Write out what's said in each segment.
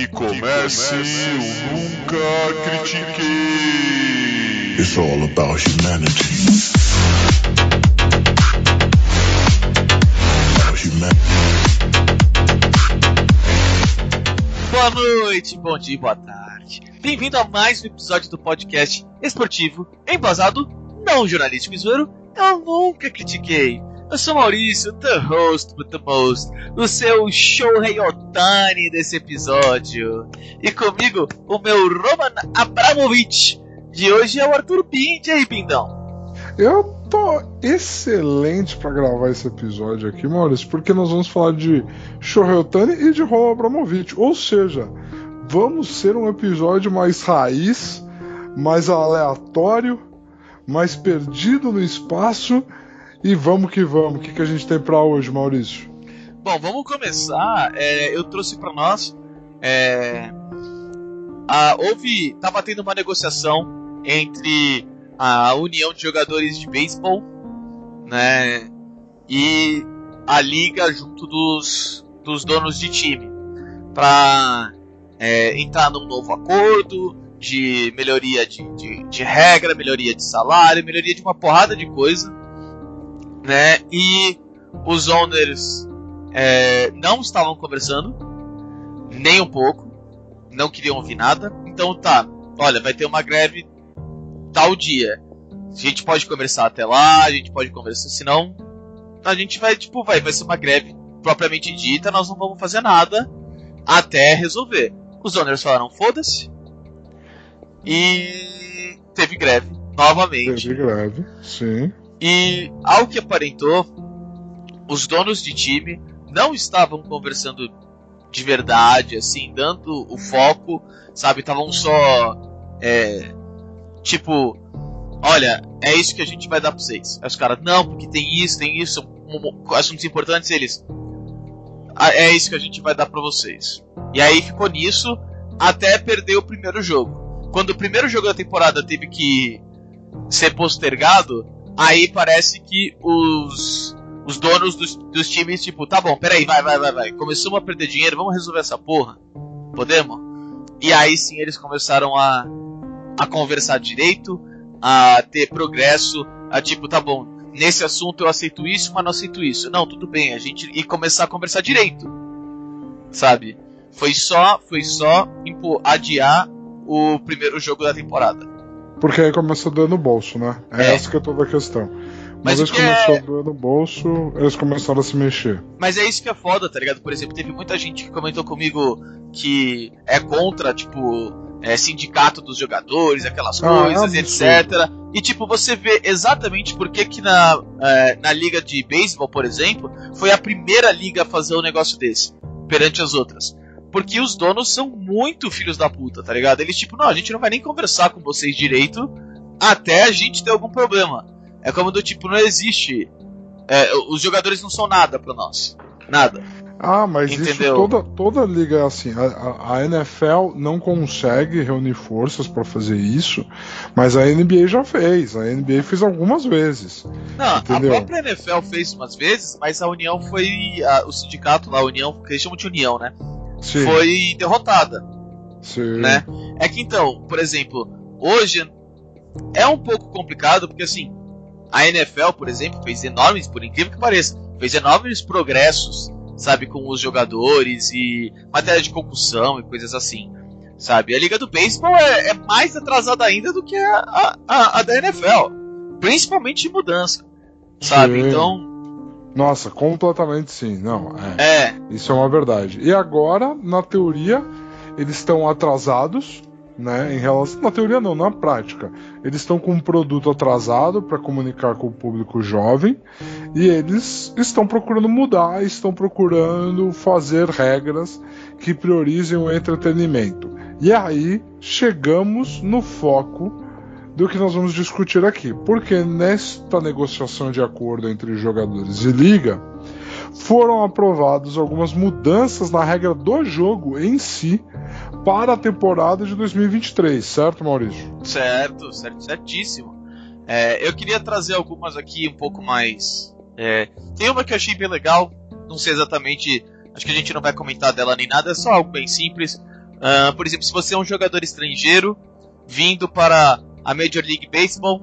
Que comece o Nunca Critiquei. It's all about humanity. About humanity. Boa noite, bom dia, boa tarde. Bem-vindo a mais um episódio do podcast esportivo embasado não jornalístico zoeiro. Eu nunca critiquei. Eu sou Maurício, the host with the most, o seu Shohei Otani desse episódio. E comigo, o meu Roman Abramovich de hoje é o Arthur Pint. E aí, Pindão? Eu tô excelente pra gravar esse episódio aqui, Maurício, porque nós vamos falar de Shohei Otani e de Roman Abramovich. Ou seja, vamos ser um episódio mais raiz, mais aleatório, mais perdido no espaço e vamos que vamos. O que, que a gente tem para hoje, Maurício? Bom, vamos começar. É, eu trouxe para nós. É, a, houve. Tava tendo uma negociação entre a União de Jogadores de Beisebol, né? E a liga junto dos, dos donos de time para é, entrar num novo acordo de melhoria de, de, de regra, melhoria de salário, melhoria de uma porrada de coisa né? E os owners é, não estavam conversando, nem um pouco, não queriam ouvir nada. Então tá, olha, vai ter uma greve tal dia. A gente pode conversar até lá, a gente pode conversar, senão a gente vai, tipo, vai, vai ser uma greve propriamente dita, nós não vamos fazer nada até resolver. Os owners falaram, foda-se. E teve greve, novamente. Teve greve, sim. E, ao que aparentou, os donos de time não estavam conversando de verdade, assim, dando o foco, sabe? Estavam só. É, tipo, olha, é isso que a gente vai dar pra vocês. Aí os caras, não, porque tem isso, tem isso, assuntos importantes, eles. Ah, é isso que a gente vai dar pra vocês. E aí ficou nisso até perder o primeiro jogo. Quando o primeiro jogo da temporada teve que ser postergado, Aí parece que os, os donos dos, dos times, tipo, tá bom, peraí, vai, vai, vai, vai. Começamos a perder dinheiro, vamos resolver essa porra. Podemos? E aí sim eles começaram a, a conversar direito, a ter progresso, a tipo, tá bom, nesse assunto eu aceito isso, mas não aceito isso. Não, tudo bem, a gente e começar a conversar direito. Sabe? Foi só, foi só impor, adiar o primeiro jogo da temporada. Porque aí começa a doer no bolso, né? É, é. essa que é toda a questão. Mas eles começou é... a doer no bolso, eles começaram a se mexer. Mas é isso que é foda, tá ligado? Por exemplo, teve muita gente que comentou comigo que é contra, tipo, é, sindicato dos jogadores, aquelas ah, coisas, é etc. E tipo, você vê exatamente por que, que na, é, na liga de beisebol, por exemplo, foi a primeira liga a fazer um negócio desse, perante as outras. Porque os donos são muito filhos da puta, tá ligado? Eles, tipo, não, a gente não vai nem conversar com vocês direito até a gente ter algum problema. É como do tipo, não existe. É, os jogadores não são nada pra nós. Nada. Ah, mas Entendeu? isso toda, toda liga é assim. A, a, NFL não consegue reunir forças para fazer isso, mas a NBA já fez. A NBA fez algumas vezes. Não, entendeu? a própria NFL fez umas vezes, mas a União foi. A, o sindicato lá, a União, que eles chamam de União, né? Sim. foi derrotada. Sim. Né? É que então, por exemplo, hoje é um pouco complicado porque assim, a NFL, por exemplo, fez enormes, por incrível que pareça, fez enormes progressos, sabe, com os jogadores e matéria de concussão e coisas assim, sabe? A liga do beisebol é, é mais atrasada ainda do que a, a, a da NFL, principalmente de mudança, sabe? Sim. Então nossa, completamente sim. Não, é, é. Isso é uma verdade. E agora, na teoria, eles estão atrasados, né? Em relação. Na teoria não, na prática. Eles estão com um produto atrasado para comunicar com o público jovem. E eles estão procurando mudar, estão procurando fazer regras que priorizem o entretenimento. E aí chegamos no foco do que nós vamos discutir aqui. Porque nesta negociação de acordo entre jogadores e liga, foram aprovadas algumas mudanças na regra do jogo em si para a temporada de 2023, certo, Maurício? Certo, certo certíssimo. É, eu queria trazer algumas aqui um pouco mais. É, tem uma que eu achei bem legal, não sei exatamente, acho que a gente não vai comentar dela nem nada, é só algo bem simples. Uh, por exemplo, se você é um jogador estrangeiro vindo para a Major League Baseball,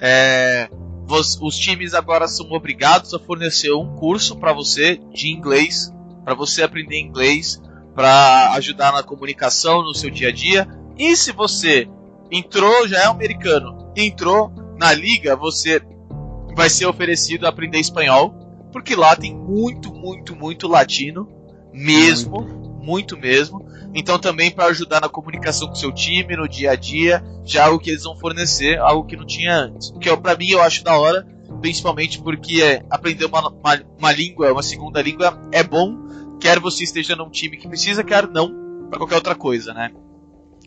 é, os, os times agora são obrigados a fornecer um curso para você de inglês, para você aprender inglês, para ajudar na comunicação no seu dia a dia. E se você entrou, já é americano, entrou na liga, você vai ser oferecido a aprender espanhol, porque lá tem muito, muito, muito latino, mesmo, muito, mesmo. Então também para ajudar na comunicação com seu time, no dia a dia, já algo que eles vão fornecer, algo que não tinha antes. O que para mim eu acho da hora, principalmente porque é, aprender uma, uma, uma, língua, uma segunda língua é bom, quer você esteja num time que precisa, quer não, para qualquer outra coisa, né?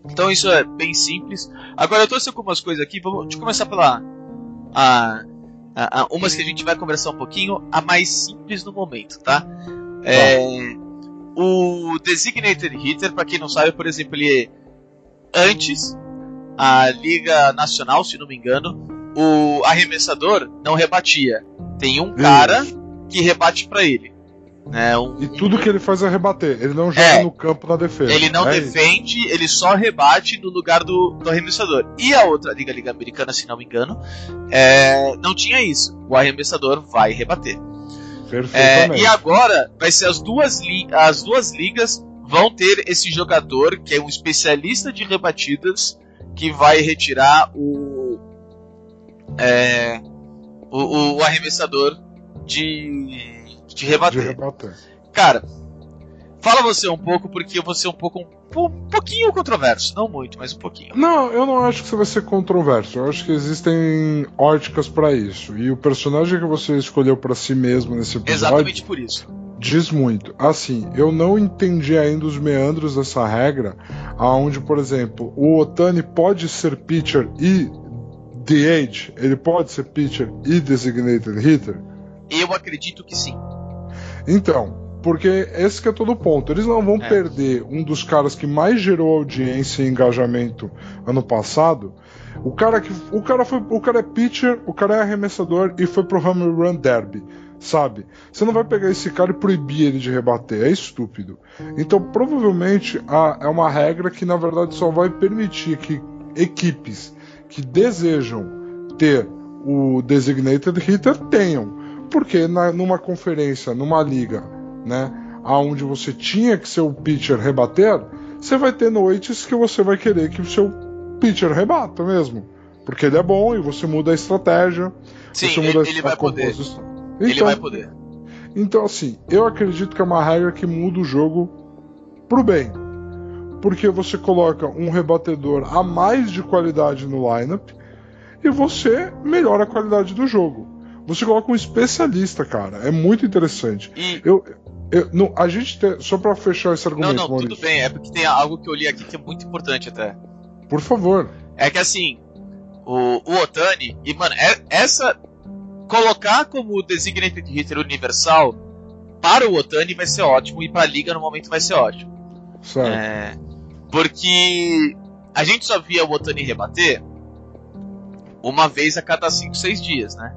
Então isso é bem simples. Agora eu trouxe algumas coisas aqui, vamos começar pela a, a, a, umas que a gente vai conversar um pouquinho, a mais simples no momento, tá? É, o Designated Hitter, para quem não sabe, por exemplo, ele antes a Liga Nacional, se não me engano, o arremessador não rebatia. Tem um cara que rebate para ele. Né? Um, e tudo um... que ele faz é rebater. Ele não joga é, no campo na defesa. Ele não é defende, isso. ele só rebate no lugar do, do arremessador. E a outra Liga Liga Americana, se não me engano, é, não tinha isso. O arremessador vai rebater. É, e agora vai ser as duas, as duas ligas vão ter esse jogador que é um especialista de rebatidas que vai retirar o é, o, o, arremessador de, de rebater. De rebater. Cara, Fala você um pouco, porque eu vou ser um pouco um, um, pouquinho controverso. Não muito, mas um pouquinho. Não, eu não acho que você vai ser controverso. Eu acho que existem óticas para isso. E o personagem que você escolheu para si mesmo nesse episódio. Exatamente por isso. Diz muito. Assim, eu não entendi ainda os meandros dessa regra, aonde, por exemplo, o Otani pode ser pitcher e DH, ele pode ser pitcher e designated hitter? Eu acredito que sim. Então, porque esse que é todo o ponto. Eles não vão é. perder um dos caras que mais gerou audiência e engajamento ano passado. O cara que o cara foi, o cara é pitcher, o cara é arremessador e foi pro Home Run Derby, sabe? Você não vai pegar esse cara e proibir ele de rebater, é estúpido. Então, provavelmente a, é uma regra que na verdade só vai permitir que equipes que desejam ter o designated hitter tenham, porque na, numa conferência, numa liga né? Aonde você tinha que ser o pitcher rebater, você vai ter noites que você vai querer que o seu pitcher rebata mesmo. Porque ele é bom e você muda a estratégia. Sim, você muda ele, ele vai poder. Então, ele vai poder. Então, assim, eu acredito que é uma regra que muda o jogo pro bem. Porque você coloca um rebatedor a mais de qualidade no lineup e você melhora a qualidade do jogo. Você coloca um especialista, cara. É muito interessante. E... Eu, eu, não, a gente tem, só para fechar esse argumento. Não, não, Maurício. tudo bem. É porque tem algo que eu li aqui que é muito importante até. Por favor. É que assim, o, o Otani e mano, é, essa colocar como designated hitter universal para o Otani vai ser ótimo e para a liga no momento vai ser ótimo. Certo. É, porque a gente só via o Otani rebater uma vez a cada 5, 6 dias, né?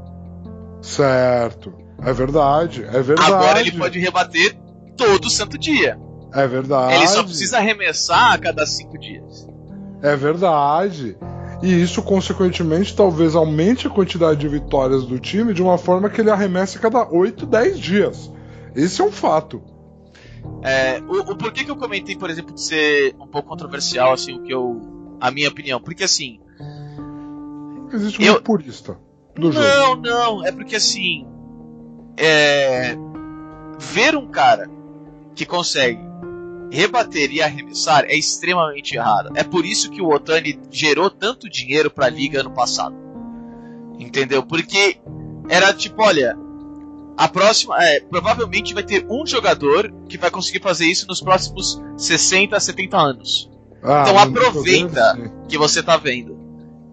Certo. É verdade, é verdade. Agora ele pode rebater todo santo dia. É verdade. Ele só precisa arremessar a cada cinco dias. É verdade. E isso, consequentemente, talvez aumente a quantidade de vitórias do time de uma forma que ele arremesse a cada 8, 10 dias. Esse é um fato. É, o, o porquê que eu comentei, por exemplo, de ser um pouco controversial, assim, o que eu. A minha opinião. Porque assim. Existe um eu... purista do não, jogo. Não, não. É porque assim é, ver um cara que consegue rebater e arremessar é extremamente raro. É por isso que o Otani gerou tanto dinheiro para a liga ano passado. Entendeu? Porque era tipo, olha, a próxima, é, provavelmente vai ter um jogador que vai conseguir fazer isso nos próximos 60 a 70 anos. Ah, então aproveita que você tá vendo.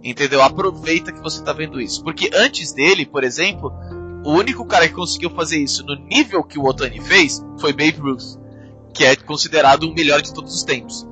Entendeu? Aproveita que você tá vendo isso. Porque antes dele, por exemplo, o único cara que conseguiu fazer isso no nível que o Otani fez foi Babe Ruth, que é considerado o melhor de todos os tempos.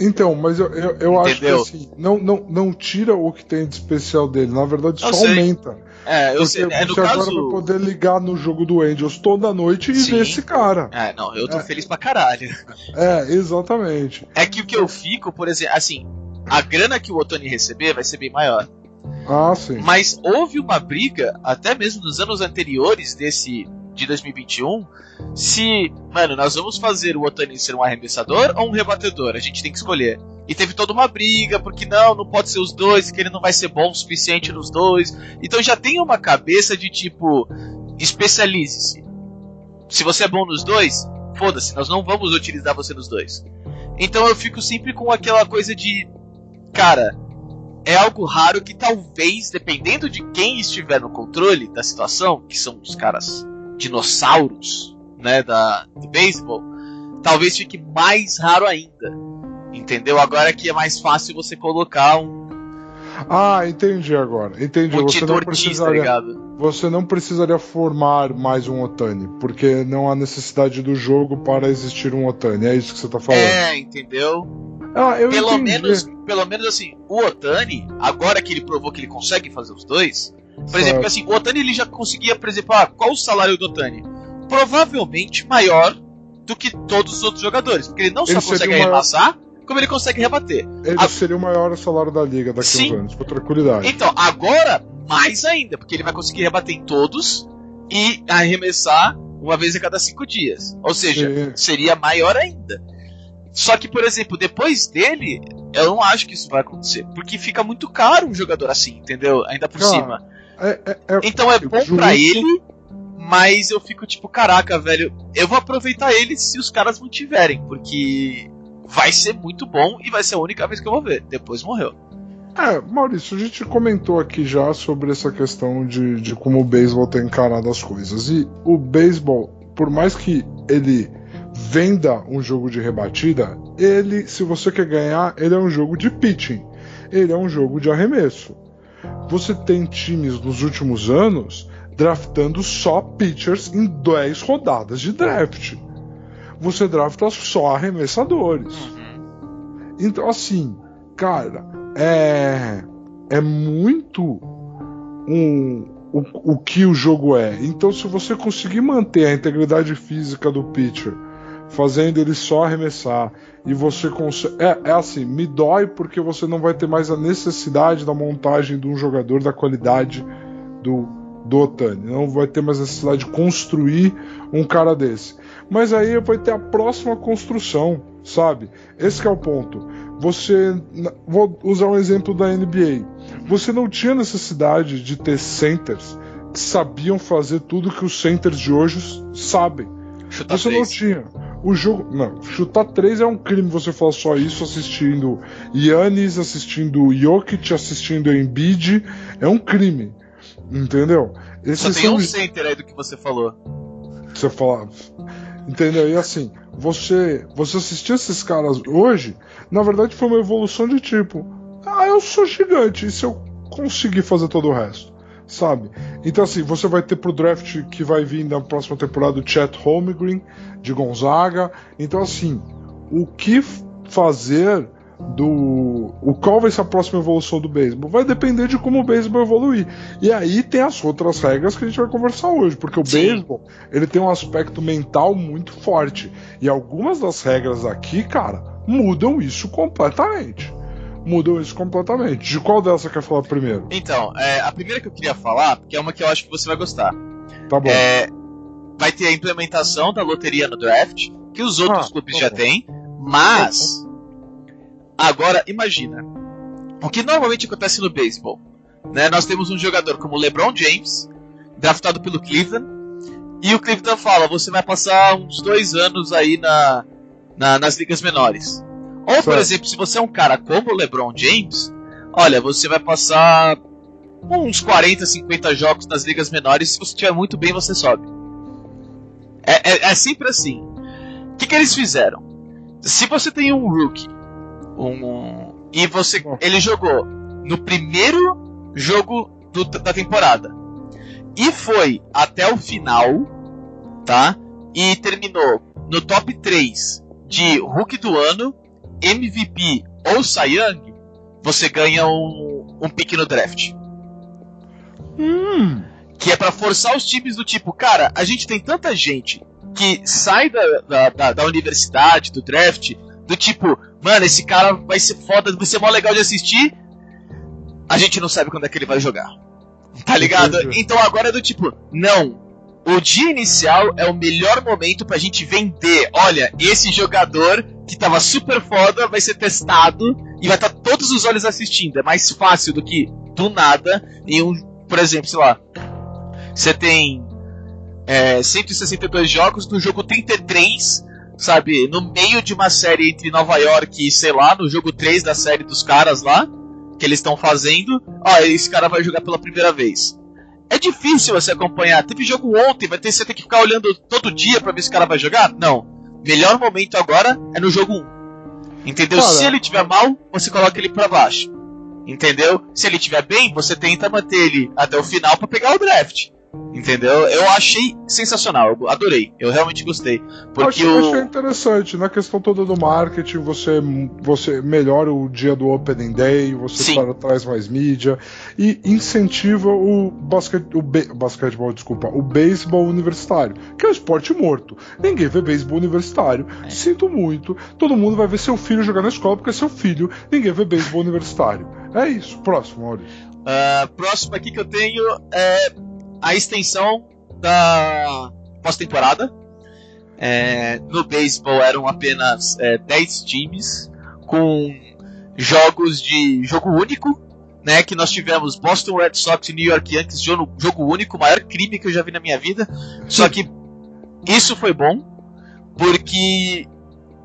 Então, mas eu, eu, eu acho que assim, não, não, não tira o que tem de especial dele, na verdade só aumenta. É, eu sei, é, no você agora caso. vai poder ligar no jogo do Angels toda noite e Sim. ver esse cara. É, não, eu tô É. feliz pra caralho. É, exatamente. É que o que eu fico, por exemplo, assim, a grana que o Otani receber vai ser bem maior. Ah, sim. Mas houve uma briga, até mesmo nos anos anteriores desse de 2021, se, mano, nós vamos fazer o Otani ser um arremessador ou um rebatedor? A gente tem que escolher. E teve toda uma briga, porque não, não pode ser os dois, que ele não vai ser bom o suficiente nos dois. Então já tem uma cabeça de tipo, especialize-se. Se você é bom nos dois, foda-se, nós não vamos utilizar você nos dois. Então eu fico sempre com aquela coisa de, cara, é algo raro que talvez, dependendo de quem estiver no controle da situação, que são os caras dinossauros, né, da, do beisebol, talvez fique mais raro ainda. Entendeu? Agora que é mais fácil você colocar um, Ah, entendi agora. Entendi. um Você não, tá precisaria, ligado? Você não precisaria formar mais um Otani, porque não há necessidade do jogo para existir um Otani. É isso que você tá falando. É, entendeu? Ah, Pelo entendi. menos, pelo menos assim, o Otani, agora que ele provou que ele consegue fazer os dois, por Certo. exemplo, assim, o Otani ele já conseguia, por exemplo, ah, qual o salário do Otani? Provavelmente maior do que todos os outros jogadores, porque ele não só Ele seria consegue o maior- como ele consegue rebater. Ele a- seria o maior salário da liga daqui a Sim. uns anos, com tranquilidade. Então, agora, mais ainda, porque ele vai conseguir rebater em todos e arremessar uma vez a cada cinco dias. Ou seja, Sim. seria maior ainda. Só que, por exemplo, depois dele, eu não acho que isso vai acontecer. Porque fica muito caro um jogador assim, entendeu? Ainda por Cara, cima. É, é- é- Então é bom justo. pra ele, mas eu fico tipo, caraca, velho, eu vou aproveitar ele se os caras mantiverem, porque vai ser muito bom e vai ser a única vez que eu vou ver. Depois morreu. É, Maurício, a gente comentou aqui já sobre essa questão de, de como o beisebol tem encarado as coisas. E o beisebol, por mais que ele venda um jogo de rebatida, ele, se você quer ganhar, ele é um jogo de pitching. Ele é um jogo de arremesso. Você tem times nos últimos anos draftando só pitchers em 10 rodadas de draft. Você drafta só arremessadores. Então, assim, cara, é, é muito um, o, o que o jogo é. Então, se você conseguir manter a integridade física do pitcher, fazendo ele só arremessar, e você consegue. É, é assim, me dói porque você não vai ter mais a necessidade da montagem de um jogador da qualidade do, do Otani. Não vai ter mais necessidade de construir um cara desse. Mas aí vai ter a próxima construção, sabe? Esse que é o ponto. Você. Vou usar um exemplo da NBA. Você não tinha necessidade de ter centers que sabiam fazer tudo que os centers de hoje sabem. Chutar Você não três. tinha. O jogo. Não, chutar três é um crime você falar só isso assistindo Yannis, assistindo Jokic, assistindo Embiid. É um crime. Entendeu? Só Esses tem são um center aí do que você falou. você fala. Entendeu? E assim, você, você assistir esses caras hoje, na verdade foi uma evolução de tipo, ah, eu sou gigante, e se eu conseguir fazer todo o resto? Sabe? Então assim, você vai ter pro draft que vai vir na próxima temporada o Chet Holmgren de Gonzaga. Então assim, o que fazer do o qual vai ser a próxima evolução do beisebol vai depender de como o beisebol evoluir. E aí tem as outras regras que a gente vai conversar hoje, porque o Sim. beisebol ele tem um aspecto mental muito forte. E algumas das regras aqui, cara, mudam isso completamente. Mudam isso completamente. De qual delas você quer falar primeiro? Então, é, a primeira que eu queria falar, que é uma que eu acho que você vai gostar, Tá bom. é, vai ter a implementação da loteria no draft, que os outros Ah, clubes tá já têm, mas agora imagina o que normalmente acontece no beisebol. Né? Nós temos um jogador como o LeBron James, draftado pelo Cleveland, e o Cleveland fala: você vai passar uns dois anos aí na, na- nas ligas menores. Ou, por exemplo, se você é um cara como o LeBron James, olha, você vai passar uns 40, 50 jogos nas ligas menores. Se você estiver muito bem, você sobe. É, é- é sempre assim. O que, que eles fizeram? Se você tem um rookie, um, e você ele jogou no primeiro jogo do- da temporada e foi até o final, tá? E terminou no top 3 de rookie do ano, MVP ou Cy Young, você ganha um, um pick no draft. Hum. Que é pra forçar os times do tipo, cara, a gente tem tanta gente que sai da, da, da, da universidade, do draft, do tipo, mano, esse cara vai ser foda, vai ser mó legal de assistir. A gente não sabe quando é que ele vai jogar. Tá ligado? Entendi. Então agora é do tipo, não. O dia inicial é o melhor momento pra gente vender. Olha, esse jogador que tava super foda vai ser testado e vai estar todos os olhos assistindo. É mais fácil do que do nada em um, por exemplo, sei lá, você tem é, 162 jogos no jogo 33, sabe, no meio de uma série entre Nova York e sei lá, no jogo 3 da série dos caras lá, que eles estão fazendo, ó, esse cara vai jogar pela primeira vez. É difícil você acompanhar. Teve jogo ontem, vai ter, você tem que ficar olhando todo dia pra ver se o cara vai jogar? Não. Melhor momento agora é no jogo 1. Entendeu? Se ele tiver mal, você coloca ele pra baixo. Entendeu? Se ele tiver bem, você tenta manter ele até o final pra pegar o draft. Entendeu? Eu achei sensacional, eu adorei. Eu realmente gostei. Porque achei, o. achei interessante. Na questão toda do marketing, você, você melhora o dia do Opening Day, você Sim. para, traz mais mídia e incentiva o, basquete, o be- basquetebol, desculpa, o beisebol universitário, que é um esporte morto. Ninguém vê beisebol universitário. É. Sinto muito. Todo mundo vai ver seu filho jogar na escola porque é seu filho. Ninguém vê beisebol universitário. É isso. Próximo, Maurício. Ah, próximo aqui que eu tenho é a extensão da pós-temporada. É, no beisebol eram apenas é, 10 times com jogos de jogo único, né? Que nós tivemos Boston Red Sox e New York Yankees jogo, jogo único, o maior crime que eu já vi na minha vida. Só que isso foi bom porque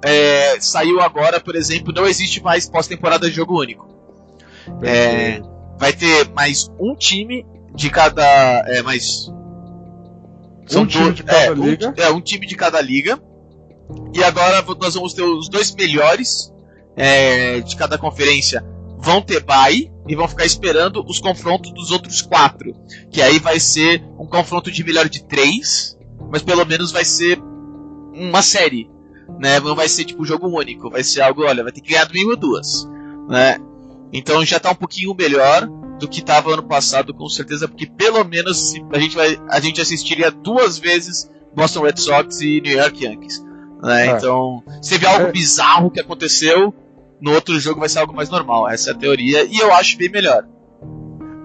é, saiu agora, por exemplo, não existe mais pós-temporada de jogo único. É, vai ter mais um time de cada. É, mais. Um time do- de cada é, um- liga. é, um time de cada liga. E agora nós vamos ter os dois melhores é, de cada conferência vão ter bye e vão ficar esperando os confrontos dos outros quatro. Que aí vai ser um confronto de melhor de três, mas pelo menos vai ser uma série. Né? Não vai ser tipo jogo único, vai ser algo, olha, vai ter que ganhar domingo ou duas. Né? Então já tá um pouquinho melhor do que tava ano passado, com certeza, porque pelo menos a gente, vai, a gente assistiria duas vezes Boston Red Sox e New York Yankees. Né? É. Então, se vê algo É. bizarro que aconteceu, no outro jogo vai ser algo mais normal. Essa é a teoria, e eu acho bem melhor.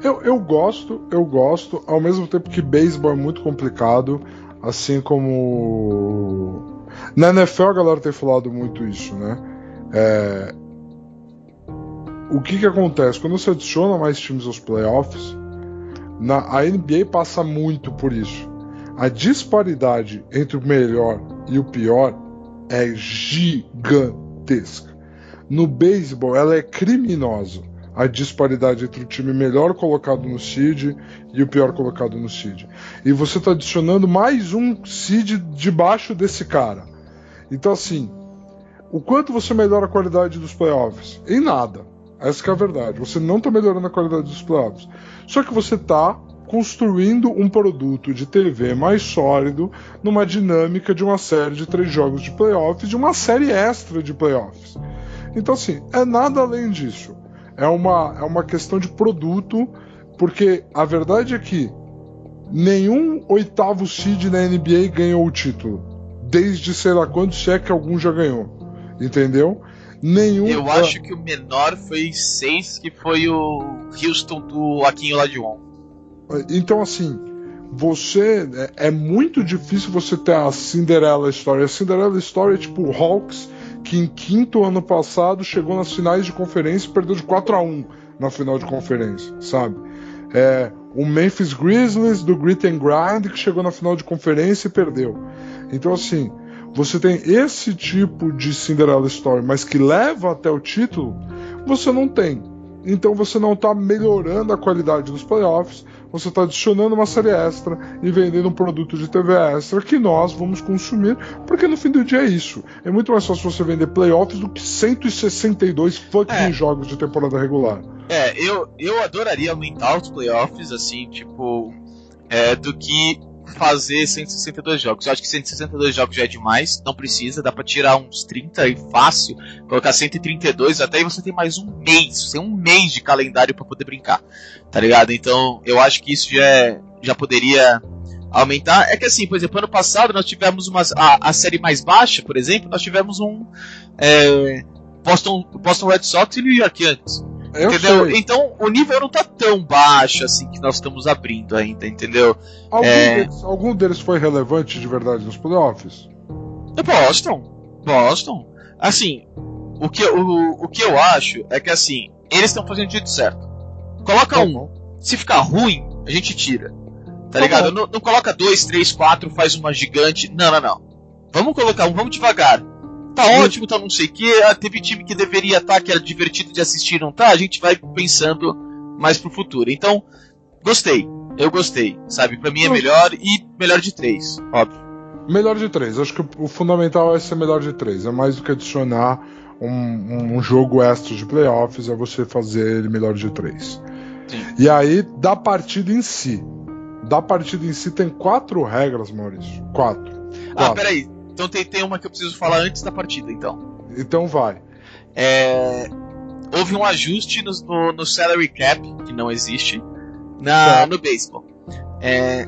Eu, eu gosto, eu gosto, ao mesmo tempo que beisebol é muito complicado, assim como. Na NFL a galera tem falado muito isso, né? É, O que que acontece? Quando você adiciona mais times aos playoffs, na... a NBA passa muito por isso. A disparidade entre o melhor e o pior é gigantesca. No beisebol, ela é criminosa a disparidade entre o time melhor colocado no seed e o pior colocado no seed. E você está adicionando mais um seed debaixo desse cara. Então, assim, o quanto você melhora a qualidade dos playoffs? Em nada. Essa é a verdade. Você não está melhorando a qualidade dos playoffs. Só que você está construindo um produto de TV mais sólido numa dinâmica de uma série de três jogos de playoffs, de uma série extra de playoffs. Então, assim, é nada além disso. É uma, é uma questão de produto, porque a verdade é que nenhum oitavo seed na NBA ganhou o título. Desde sei lá quando, se é que algum já ganhou. Entendeu? Nenhum. Eu acho que o menor foi seis, que foi o Houston do Aquinho Ladion. Então, assim, você. É, é muito difícil você ter a Cinderella Story. A Cinderella Story é tipo o Hawks, que em quinto ano passado chegou nas finais de conferência e perdeu de 4 a 1 na final de conferência, sabe? É, o Memphis Grizzlies do Grit and Grind, que chegou na final de conferência e perdeu. Então, assim, você tem esse tipo de Cinderella Story, mas que leva até o título, você não tem. Então você não está melhorando a qualidade dos playoffs, você está adicionando uma série extra e vendendo um produto de TV extra que nós vamos consumir, porque no fim do dia é isso. É muito mais fácil você vender playoffs do que 162 fucking É. jogos de temporada regular. É, eu, eu adoraria aumentar os playoffs, assim, tipo, é, do que fazer 162 jogos. Eu acho que 162 jogos já é demais, não precisa, dá pra tirar uns 30 e fácil, colocar 132, até aí você tem mais um mês, você tem um mês de calendário para poder brincar, tá ligado? Então eu acho que isso já, é, já poderia aumentar. É que assim, por exemplo, ano passado nós tivemos uma, a, a série mais baixa, por exemplo, nós tivemos um é, Boston, Boston Red Sox e New York Yankees. Eu entendeu? sei. Então o nível não tá tão baixo assim que nós estamos abrindo ainda, entendeu? Algum, é. deles, algum deles foi relevante de verdade nos playoffs? É Boston. Boston. Assim, o que, o, o que eu acho é que assim, eles estão fazendo do jeito certo. Coloca Tá um. bom. Se ficar ruim, a gente tira. Tá Tá ligado? Não, não coloca dois, três, quatro, faz uma gigante. Não, não, não. Vamos colocar um, vamos devagar. Tá ótimo, tá não sei o que. Teve time que deveria estar, que era divertido de assistir, não tá? A gente vai pensando mais pro futuro. Então, gostei. Eu gostei, sabe? Pra mim é Hum. melhor e melhor de três, óbvio. Melhor de três. Acho que o fundamental é ser melhor de três. É mais do que adicionar um, um- jogo extra de playoffs, é você fazer ele melhor de três. Sim. E aí, da partida em si. Da partida em si tem quatro regras, Maurício. Quatro. Ah, Quatro. peraí. Então tem, tem uma que eu preciso falar antes da partida, então. Então vai. É, houve um ajuste no, no, no salary cap, que não existe, na, Tá. no beisebol. É,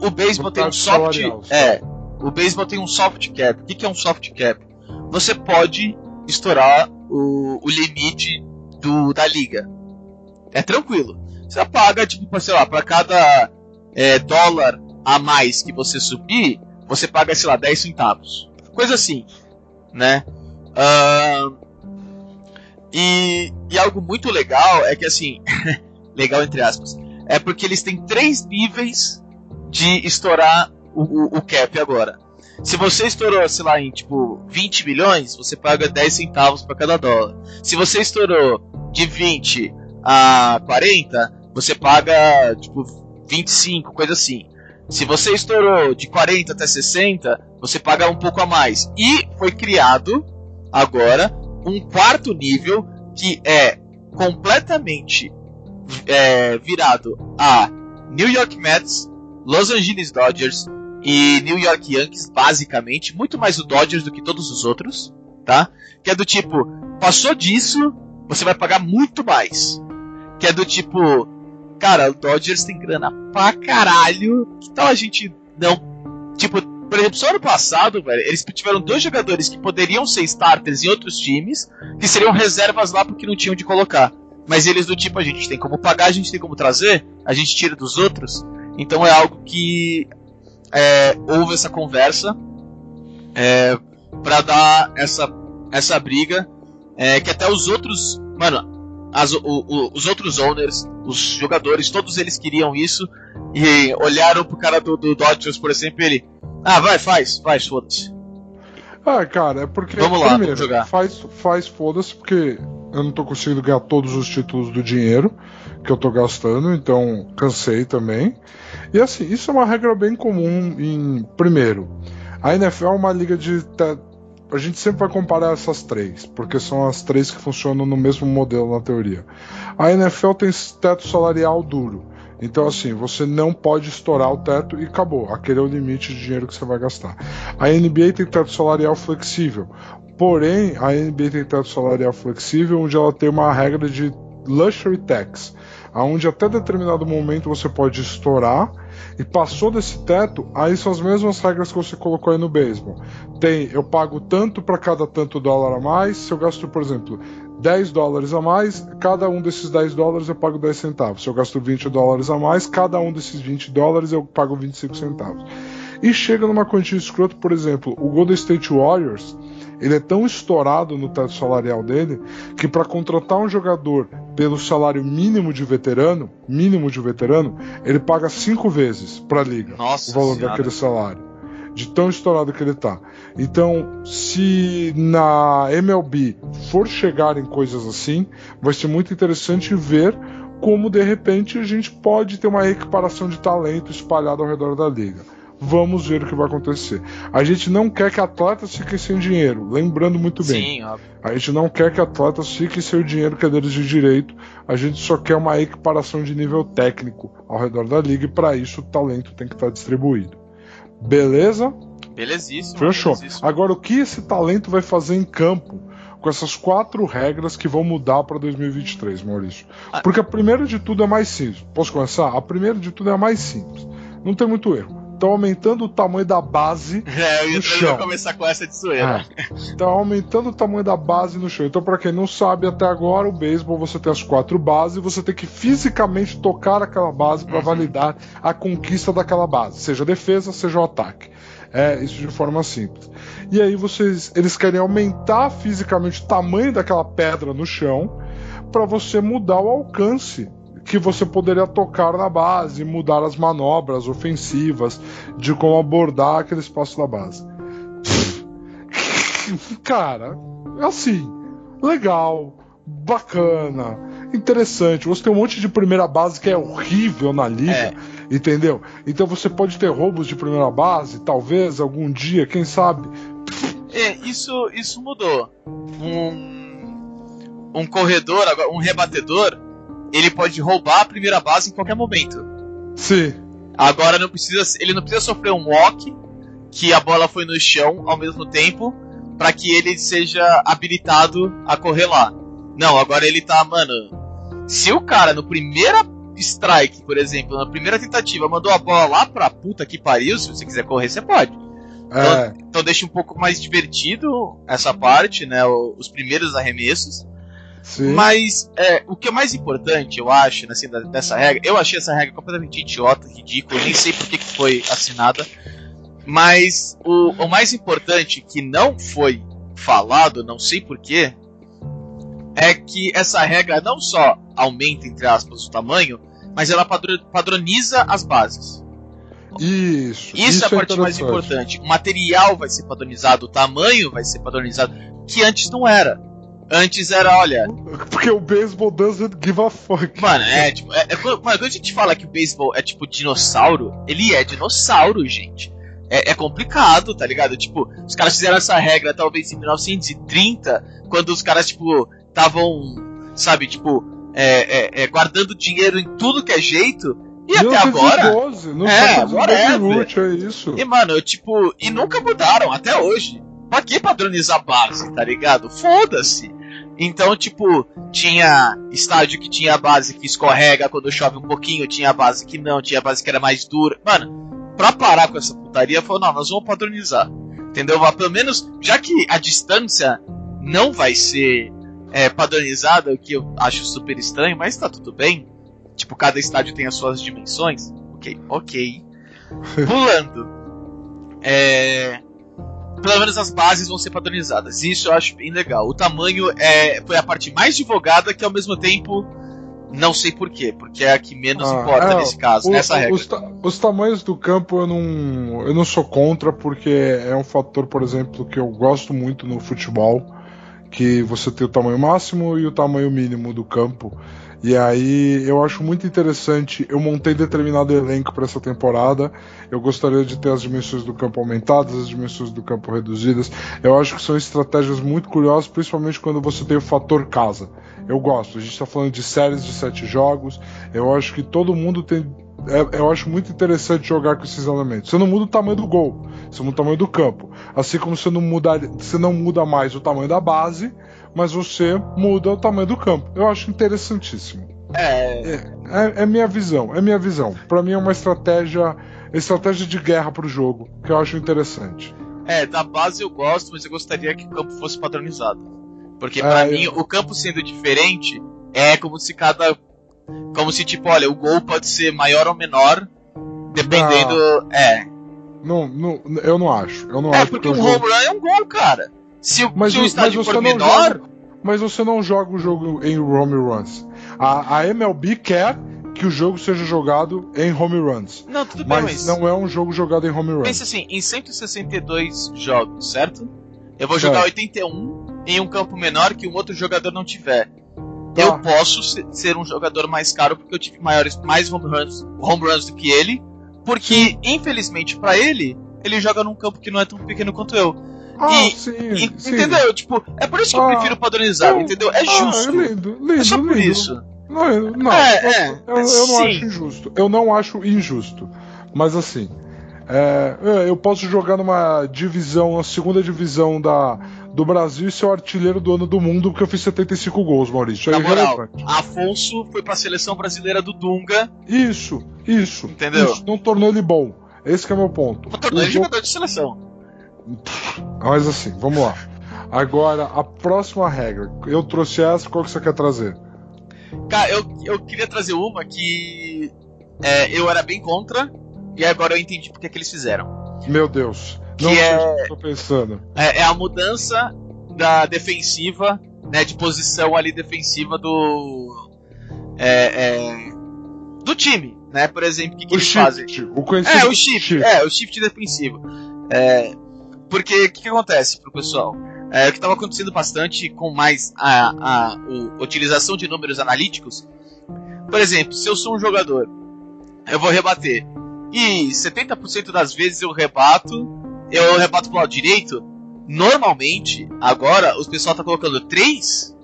o beisebol tem um soft. É, o beisebol tem um soft cap. O que, que é um soft cap? Você pode estourar o, o limite do, da liga. É tranquilo. Você paga, tipo, sei lá, para cada é, dólar a mais que você subir, você paga, sei lá, 10 centavos. Coisa assim, né? Ahn, e, e algo muito legal é que, assim, legal entre aspas, é porque eles têm três níveis de estourar o, o, o cap agora. Se você estourou, sei lá, em tipo 20 milhões, você paga 10 centavos para cada dólar. Se você estourou de 20 a 40, você paga tipo 25, coisa assim. Se você estourou de 40 até 60, você paga um pouco a mais. E foi criado agora um quarto nível que é completamente é, virado a New York Mets, Los Angeles Dodgers e New York Yankees, basicamente, muito mais o Dodgers do que todos os outros, tá? Que é do tipo, passou disso, você vai pagar muito mais. Que é do tipo, cara, o Dodgers tem grana pra caralho, que tal a gente não. Tipo, por exemplo, só ano passado, velho, eles tiveram dois jogadores que poderiam ser starters em outros times, que seriam reservas lá porque não tinham de colocar. Mas eles do tipo, a gente tem como pagar, a gente tem como trazer, a gente tira dos outros. Então é algo que é, houve essa conversa é, para dar essa, essa briga. É, que até os outros. Mano, as- o- o- os outros owners, os jogadores, todos eles queriam isso. E olharam pro cara do, do Dodgers, por exemplo, e ele. Ah, vai, faz, faz, foda-se. Ah, cara, é porque. Vamos lá, primeiro, vamos jogar. Faz, faz foda-se, porque eu não tô conseguindo ganhar todos os títulos do dinheiro que eu tô gastando, então cansei também. E assim, isso é uma regra bem comum em. Primeiro, a NFL é uma liga de. A gente sempre vai comparar essas três, porque são as três que funcionam no mesmo modelo na teoria. A NFL tem teto salarial duro. Então, assim, você não pode estourar o teto e acabou. Aquele é o limite de dinheiro que você vai gastar. A NBA tem teto salarial flexível. Porém, a NBA tem teto salarial flexível, onde ela tem uma regra de luxury tax, onde até determinado momento você pode estourar e passou desse teto, aí são as mesmas regras que você colocou aí no beisebol. Tem, eu pago tanto para cada tanto dólar a mais, se eu gasto, por exemplo, 10 dólares a mais, cada um desses 10 dólares eu pago 10 centavos. Se eu gasto 20 dólares a mais, cada um desses 20 dólares eu pago 25 centavos. E chega numa quantia escrota, por exemplo, o Golden State Warriors, ele é tão estourado no teto salarial dele que para contratar um jogador pelo salário mínimo de veterano, mínimo de veterano, ele paga cinco vezes para a liga Nossa o valor senhora. daquele salário. De tão estourado que ele tá. Então, se na MLB for chegar em coisas assim, vai ser muito interessante ver como de repente a gente pode ter uma equiparação de talento espalhada ao redor da liga. Vamos ver o que vai acontecer. A gente não quer que atletas fiquem sem dinheiro, lembrando muito bem. Sim, óbvio. A gente não quer que atletas fiquem sem o dinheiro que é deles de direito. A gente só quer uma equiparação de nível técnico ao redor da liga e para isso o talento tem que estar distribuído. Beleza? Belezíssimo. Fechou. belezíssimo. Agora, o que esse talento vai fazer em campo com essas quatro regras que vão mudar para 2023, Maurício? Ah. Porque a primeira de tudo é mais simples. Posso começar? A primeira de tudo é a mais simples. Não tem muito erro. Estão aumentando o tamanho da base É, eu ia, No eu chão. começar com essa de zoeira. Tá aumentando o tamanho da base no chão. Então, pra quem não sabe, até agora o beisebol você tem as quatro bases e você tem que fisicamente tocar aquela base para Uhum. validar a conquista daquela base, seja a defesa, seja o ataque. É isso de forma simples. E aí vocês, eles querem aumentar fisicamente o tamanho daquela pedra no chão para você mudar o alcance que você poderia tocar na base, mudar as manobras ofensivas de como abordar aquele espaço da base. Cara, assim, legal, bacana, interessante. Você tem um monte de primeira base que é horrível na liga, É. entendeu? Então você pode ter roubos de primeira base, talvez algum dia, quem sabe. É, isso, isso mudou. Um, um corredor, um rebatedor, ele pode roubar a primeira base em qualquer momento. Sim, Agora não precisa, ele não precisa sofrer um walk, que a bola foi no chão ao mesmo tempo, para que ele seja habilitado a correr lá. Não, agora ele tá, mano. Se o cara no primeira strike, por exemplo, na primeira tentativa, mandou a bola lá pra puta que pariu, se você quiser correr, você pode. é, Então deixa um pouco mais divertido essa parte, né? Os primeiros arremessos. Sim. Mas é, o que é mais importante, eu acho, assim, da- dessa regra, eu achei essa regra completamente idiota, ridícula, nem sei por que foi assinada. Mas o, o mais importante que não foi falado, não sei porquê, é que essa regra não só aumenta, entre aspas, o tamanho, mas ela padro- padroniza as bases. Isso, Isso, é a parte mais interessante. importante. O material vai ser padronizado, o tamanho vai ser padronizado, que antes não era. Antes era, olha, Porque o beisebol doesn't give a fuck. mano, é tipo, é, é quando, mano, quando a gente fala que o beisebol é tipo dinossauro, ele é dinossauro, gente. É, é complicado, tá ligado? Tipo, os caras fizeram essa regra talvez em 1930, quando os caras, tipo, estavam, sabe, tipo, é, é, é, guardando dinheiro em tudo que é jeito, e até agora. 1912, não É, é, whatever. root, é isso. E, mano, eu, tipo, e nunca mudaram até hoje. Pra que padronizar base, tá ligado? Foda-se. Então, tipo, tinha estádio que tinha a base que escorrega quando chove um pouquinho, tinha a base que não, tinha a base que era mais dura. Mano, pra parar com essa putaria, falou, não, nós vamos padronizar. Entendeu? Pelo menos, já que a distância não vai ser é, padronizada, o que eu acho super estranho, mas tá tudo bem. Tipo, cada estádio tem as suas dimensões. Ok, ok. Pulando. É, pelo menos as bases vão ser padronizadas. Isso eu acho bem legal. O tamanho é, foi a parte mais divulgada, que ao mesmo tempo não sei porquê, porque é a que menos Ah, importa é, nesse caso, O- nessa regra. Os, ta- os tamanhos do campo eu não, eu não sou contra, porque é um fator, por exemplo, que eu gosto muito no futebol, que você tem o tamanho máximo e o tamanho mínimo do campo. E aí eu acho muito interessante. Eu montei determinado elenco para essa temporada. Eu gostaria de ter as dimensões do campo aumentadas, as dimensões do campo reduzidas. Eu acho que são estratégias muito curiosas, principalmente quando você tem o fator casa. Eu gosto. A gente está falando de séries de sete jogos. Eu acho que todo mundo tem. é- eu acho muito interessante jogar com esses elementos. Você não muda o tamanho do gol, você muda o tamanho do campo. Assim como você não muda, você não muda mais o tamanho da base, mas você muda o tamanho do campo. Eu acho interessantíssimo. É, É, é minha visão, é minha visão. Pra mim é uma estratégia, estratégia de guerra pro jogo, que eu acho interessante. é, da base eu gosto, mas eu gostaria que o campo fosse padronizado. Porque É, pra eu- mim, o campo sendo diferente, é como se cada. Como se, tipo, olha, o gol pode ser maior ou menor, dependendo. É. Não, não, eu não acho. Eu não É, acho porque que um o jogo- home run é um gol, cara. Se, o- Mas, se o- mas estádio você for não menor. joga, mas você não joga o jogo em home runs. A, a MLB quer que o jogo seja jogado em home runs. Não, tudo bem, Mas mas. não é um jogo jogado em home runs. Pensa assim, em 162 jogos, certo? Eu vou jogar Certo. 81 em um campo menor que um outro jogador não tiver. Tá. Eu posso se- ser um jogador mais caro porque eu tive maiores, mais home runs, home runs do que ele. Porque, infelizmente pra ele, ele joga num campo que não é tão pequeno quanto eu. Ah, E- sim, E- sim. entendeu? Tipo, é por isso que eu Ah, prefiro padronizar, eu- entendeu? É Ah, justo. é lindo, lindo, é só por lindo. isso. Não, eu- não, É, é, eu, eu não acho injusto. Eu não acho injusto. Mas assim, É, é, eu posso jogar numa divisão, a segunda divisão da, do Brasil e ser o artilheiro do ano do mundo porque eu fiz 75 gols, Maurício. Na É moral. Afonso foi pra seleção brasileira do Dunga. Isso, isso. Entendeu? Isso não tornou ele bom. Esse que é o meu ponto. Tornou O ele jogador de seleção. Mas assim, vamos lá. Agora, a próxima regra. Eu trouxe essa, qual que você quer trazer? Cara, eu, eu queria trazer uma que é, eu era bem contra, e agora eu entendi porque que eles fizeram. Meu Deus. Que Não sei é- o que eu tô pensando. É, é a mudança da defensiva, né, de posição ali defensiva do. é, é, do time, né? Por exemplo, o que, que O eles fazem? shift. O conhecido É, o shift, é, o shift defensivo. É, porque o que, que acontece pro pessoal? É, o que estava acontecendo bastante com mais a, a o- utilização de números analíticos. Por exemplo, se eu sou um jogador, eu vou rebater. E 70% das vezes eu rebato, eu rebato pro lado direito. Normalmente, agora, os pessoal tá colocando 3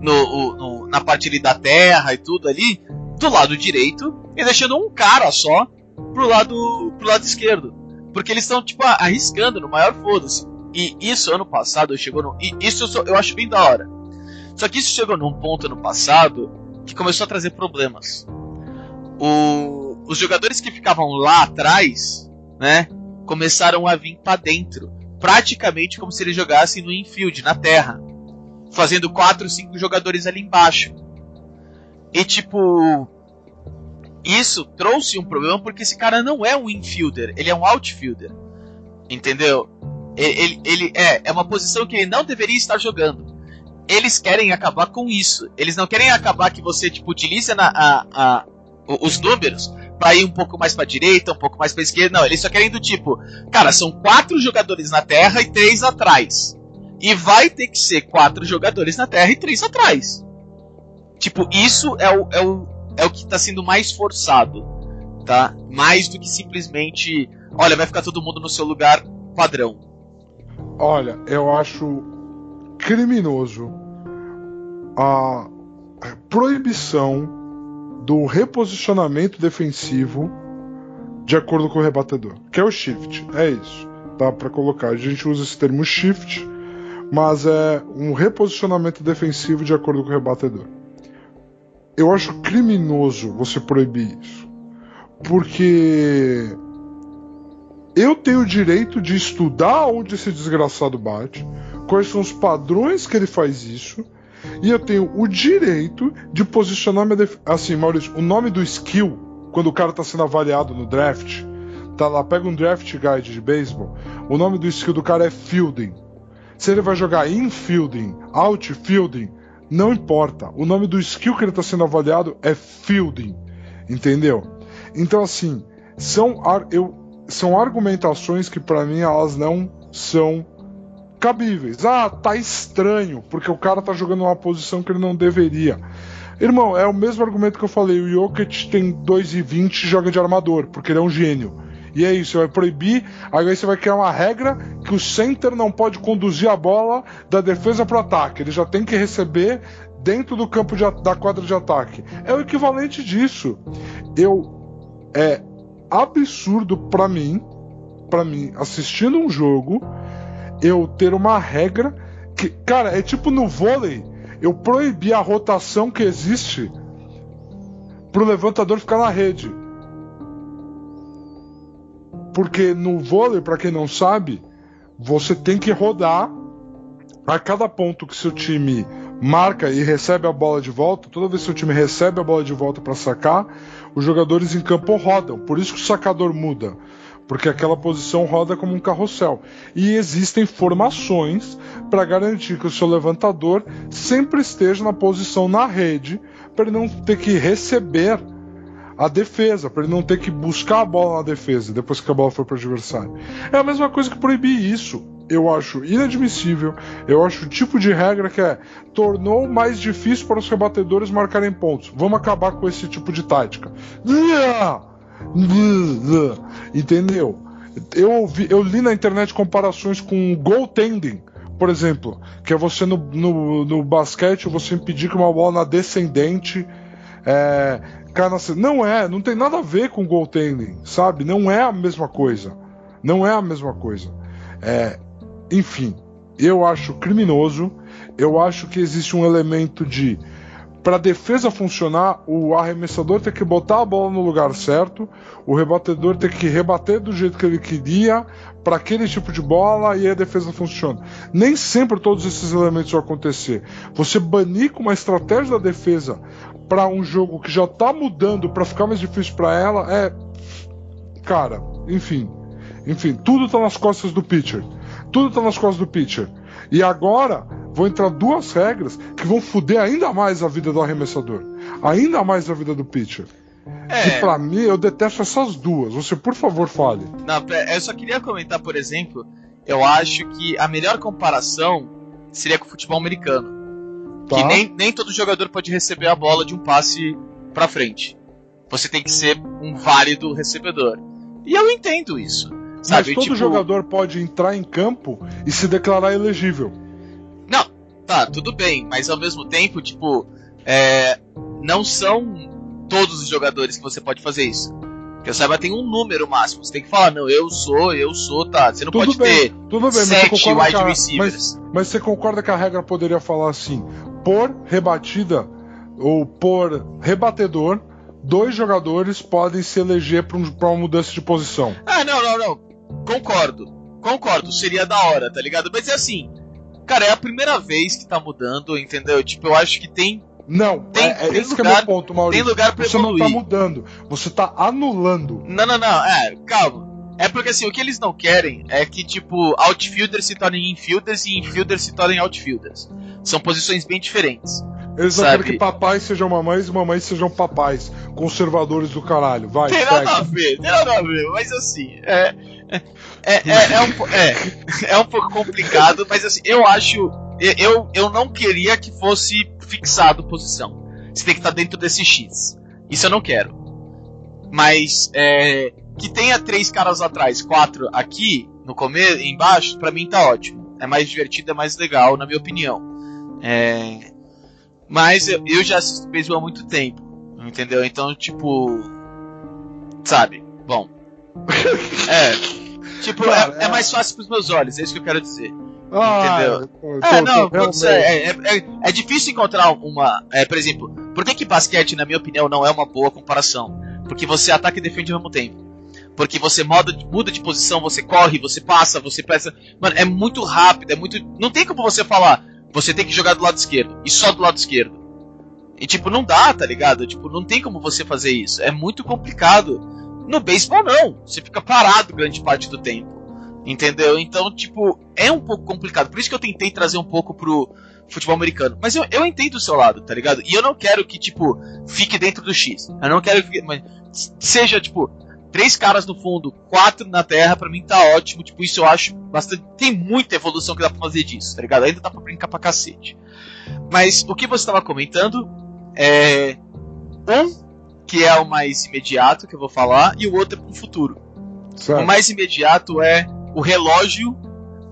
no, no- na parte da terra e tudo ali, do lado direito, e deixando um cara só pro lado, pro lado esquerdo. Porque eles estão, tipo, arriscando no maior foda-se. E isso ano passado chegou no. E isso eu, eu acho bem da hora. Só que isso chegou num ponto ano passado que começou a trazer problemas. O- os jogadores que ficavam lá atrás, né, começaram a vir pra dentro. Praticamente como se eles jogassem no infield, na terra. Fazendo 4, 5 jogadores ali embaixo. E tipo. Isso trouxe um problema porque esse cara não é um infielder, ele é um outfielder. Entendeu? Ele, ele, ele é, é uma posição que ele não deveria estar jogando. Eles querem acabar com isso. Eles não querem acabar que você tipo, utilize na, a, a, os números para ir um pouco mais para direita, um pouco mais para esquerda. Não, eles só querem do tipo, cara, são quatro jogadores na terra e três atrás. E vai ter que ser quatro jogadores na terra e três atrás. Tipo, isso é o, é o, é o que tá sendo mais forçado, tá? Mais do que simplesmente, olha, vai ficar todo mundo no seu lugar padrão. Olha, eu acho criminoso a proibição do reposicionamento defensivo de acordo com o rebatedor, que é o shift. É isso. Dá para colocar. A gente usa esse termo shift, mas é um reposicionamento defensivo de acordo com o rebatedor. Eu acho criminoso você proibir isso. Porque eu tenho o direito de estudar onde esse desgraçado bate, quais são os padrões que ele faz isso, e eu tenho o direito de posicionar minha def... Assim, Maurício, o nome do skill, quando o cara tá sendo avaliado no draft, tá lá, pega um draft guide de beisebol, o nome do skill do cara é fielding. Se ele vai jogar infielding, outfielding, não importa. O nome do skill que ele tá sendo avaliado é fielding. Entendeu? Então, assim, são, ar- eu, são argumentações que pra mim elas não são cabíveis. Ah, tá estranho, porque o cara tá jogando uma posição que ele não deveria. Irmão, é o mesmo argumento que eu falei. O Jokic tem 2,20 e joga de armador, porque ele é um gênio. E é isso, você vai proibir, aí você vai criar uma regra que o center não pode conduzir a bola da defesa para ataque. Ele já tem que receber dentro do campo de da quadra de ataque. É o equivalente disso. Eu é absurdo pra mim, para mim assistindo um jogo, eu ter uma regra que, cara, é tipo no vôlei, eu proibir a rotação que existe pro levantador ficar na rede. Porque no vôlei, pra quem não sabe, você tem que rodar a cada ponto que seu time marca e recebe a bola de volta, toda vez que seu time recebe a bola de volta para sacar, os jogadores em campo rodam. Por isso que o sacador muda, porque aquela posição roda como um carrossel. E existem formações para garantir que o seu levantador sempre esteja na posição na rede, para não ter que receber a defesa, para ele não ter que buscar a bola na defesa depois que a bola for para o adversário. É a mesma coisa que proibir isso. Eu acho inadmissível. Eu acho o tipo de regra que é tornou mais difícil para os rebatedores marcarem pontos. Vamos acabar com esse tipo de tática. Entendeu? Eu, ouvi, eu li na internet comparações com goaltending, por exemplo, que é você no, no, no basquete você impedir que uma bola na descendente é, cesta. Não é, não tem nada a ver com goaltending, sabe? Não é a mesma coisa. Não é a mesma coisa. É, enfim, eu acho criminoso. Eu acho que existe um elemento de para a defesa funcionar, o arremessador tem que botar a bola no lugar certo, o rebatedor tem que rebater do jeito que ele queria para aquele tipo de bola e a defesa funciona. Nem sempre todos esses elementos vão acontecer. Você banir com uma estratégia da defesa para um jogo que já está mudando para ficar mais difícil para ela é cara, enfim, enfim, tudo está nas costas do pitcher. Tudo está nas costas do pitcher. E agora vão entrar duas regras que vão foder ainda mais a vida do arremessador, ainda mais a vida do pitcher. É. Que pra mim, eu detesto essas duas. Você, por favor, fale. Não, eu só queria comentar, por exemplo, eu acho que a melhor comparação seria com o futebol americano. Tá. Que nem, nem todo jogador pode receber a bola de um passe pra frente. Você tem que ser um válido recebedor. E eu entendo isso. Sabe? Mas todo tipo... jogador pode entrar em campo e se declarar elegível. Não, tá, tudo bem, mas ao mesmo tempo, tipo, é, não são todos os jogadores que você pode fazer isso. Porque eu saiba, tem um número máximo. Você tem que falar, não, eu sou, eu sou, tá. Você não tudo pode bem, ter tudo bem, sete mas wide a, receivers. Mas, mas, você concorda que a regra poderia falar assim: por rebatida ou por rebatedor, dois jogadores podem se eleger para um, uma mudança de posição. Ah, não, não, não. Concordo. Concordo, seria da hora, tá ligado? Mas é assim, Cara, é a primeira vez que tá mudando, entendeu? Tipo, eu acho que tem. Não, tem, é, é tem esse lugar, é o meu ponto, Maurício. Tem lugar pra Você evoluir. não tá mudando, você tá anulando. Não, não, não, é, calma. É porque assim, o que eles não querem é que, tipo, outfielders se tornem infielders e infielders se tornem outfielders. São posições bem diferentes. Eles não querem que papais sejam mamães e mamães sejam papais. Conservadores do caralho. Vai, Tem nada a ver, tem nada a ver, mas assim, é. É, é, é, um, é, é um pouco complicado, mas assim, eu acho. Eu, eu não queria que fosse fixado posição. Você tem que estar dentro desse X. Isso eu não quero. Mas é, que tenha três caras atrás, quatro aqui, no começo, embaixo, para mim tá ótimo. É mais divertido, é mais legal, na minha opinião. É, mas eu, eu já assisto beisebol há muito tempo, entendeu? Então, tipo. Sabe? Bom. é. Tipo, é, é, mais fácil pros meus olhos, é isso que eu quero dizer. Ah, entendeu? Tô, é, não, putz, é, é, é, é, difícil encontrar uma. É, por exemplo, por que, que basquete, na minha opinião, não é uma boa comparação? Porque você ataca e defende ao mesmo tempo. Porque você muda, muda de posição, você corre, você passa, você peça. Mano, é muito rápido, é muito. Não tem como você falar, você tem que jogar do lado esquerdo, e só do lado esquerdo. E tipo, não dá, tá ligado? Tipo, não tem como você fazer isso. É muito complicado. No beisebol não. Você fica parado grande parte do tempo. Entendeu? Então, tipo, é um pouco complicado. Por isso que eu tentei trazer um pouco pro futebol americano. Mas eu, eu entendo o seu lado, tá ligado? E eu não quero que, tipo, fique dentro do X. Eu não quero que. Mas seja, tipo, três caras no fundo, quatro na terra, para mim tá ótimo. Tipo, isso eu acho bastante. Tem muita evolução que dá pra fazer disso, tá ligado? Ainda dá pra brincar pra cacete. Mas o que você estava comentando é. Um que é o mais imediato que eu vou falar, e o outro é para o futuro. Certo. O mais imediato é o relógio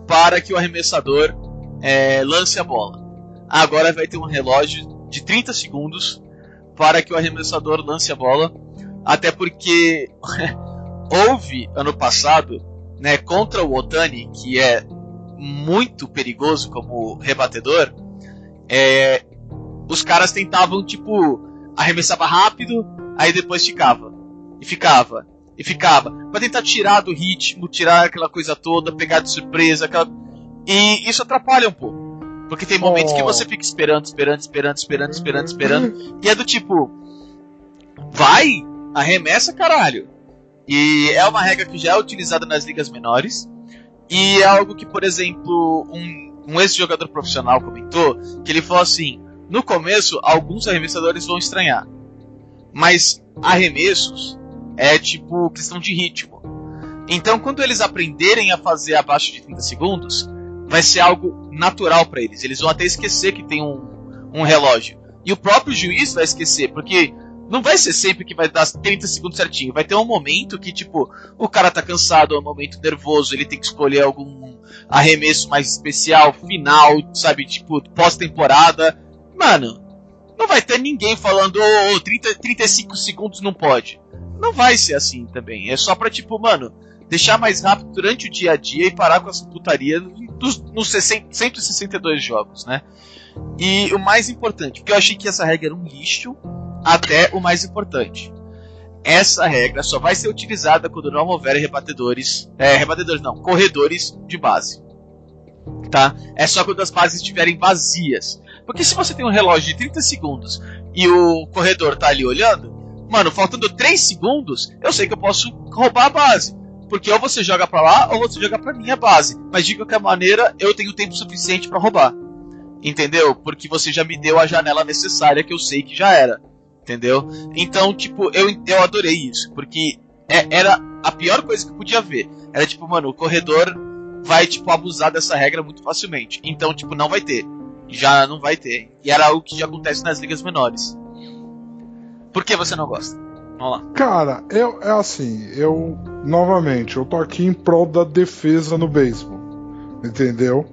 para que o arremessador é, lance a bola. Agora vai ter um relógio de 30 segundos para que o arremessador lance a bola, até porque houve ano passado, né, contra o Otani, que é muito perigoso como rebatedor, é, os caras tentavam tipo arremessava rápido, aí depois ficava. E ficava. E ficava. Pra tentar tirar do ritmo, tirar aquela coisa toda, pegar de surpresa, aquela... E isso atrapalha um pouco. Porque tem momentos oh. que você fica esperando, esperando, esperando, esperando, esperando, esperando. e é do tipo. Vai! Arremessa, caralho! E é uma regra que já é utilizada nas ligas menores. E é algo que, por exemplo, um, um ex-jogador profissional comentou, que ele falou assim, no começo, alguns arremessadores vão estranhar. Mas arremessos é tipo questão de ritmo. Então, quando eles aprenderem a fazer abaixo de 30 segundos, vai ser algo natural para eles. Eles vão até esquecer que tem um, um relógio. E o próprio juiz vai esquecer, porque não vai ser sempre que vai dar 30 segundos certinho. Vai ter um momento que, tipo, o cara tá cansado, é um momento nervoso, ele tem que escolher algum arremesso mais especial, final, sabe? Tipo, pós-temporada. Mano, não vai ter ninguém falando, ô, oh, 30, 35 segundos não pode. Não vai ser assim também. É só pra, tipo, mano, deixar mais rápido durante o dia a dia e parar com essa putaria nos 60, 162 jogos, né? E o mais importante, porque eu achei que essa regra era um lixo, até o mais importante. Essa regra só vai ser utilizada quando não houver rebatedores. É, rebatedores não, corredores de base. Tá? É só quando as bases estiverem vazias. Porque se você tem um relógio de 30 segundos e o corredor tá ali olhando, mano, faltando 3 segundos, eu sei que eu posso roubar a base. Porque ou você joga para lá ou você joga para minha base. Mas de qualquer maneira, eu tenho tempo suficiente para roubar. Entendeu? Porque você já me deu a janela necessária que eu sei que já era. Entendeu? Então, tipo, eu, eu adorei isso. Porque é, era a pior coisa que podia ver. Era tipo, mano, o corredor vai, tipo, abusar dessa regra muito facilmente. Então, tipo, não vai ter. Já não vai ter. E era algo que já acontece nas ligas menores. Por que você não gosta? Vamos lá. Cara, eu, é assim, eu, novamente, eu tô aqui em prol da defesa no beisebol. Entendeu?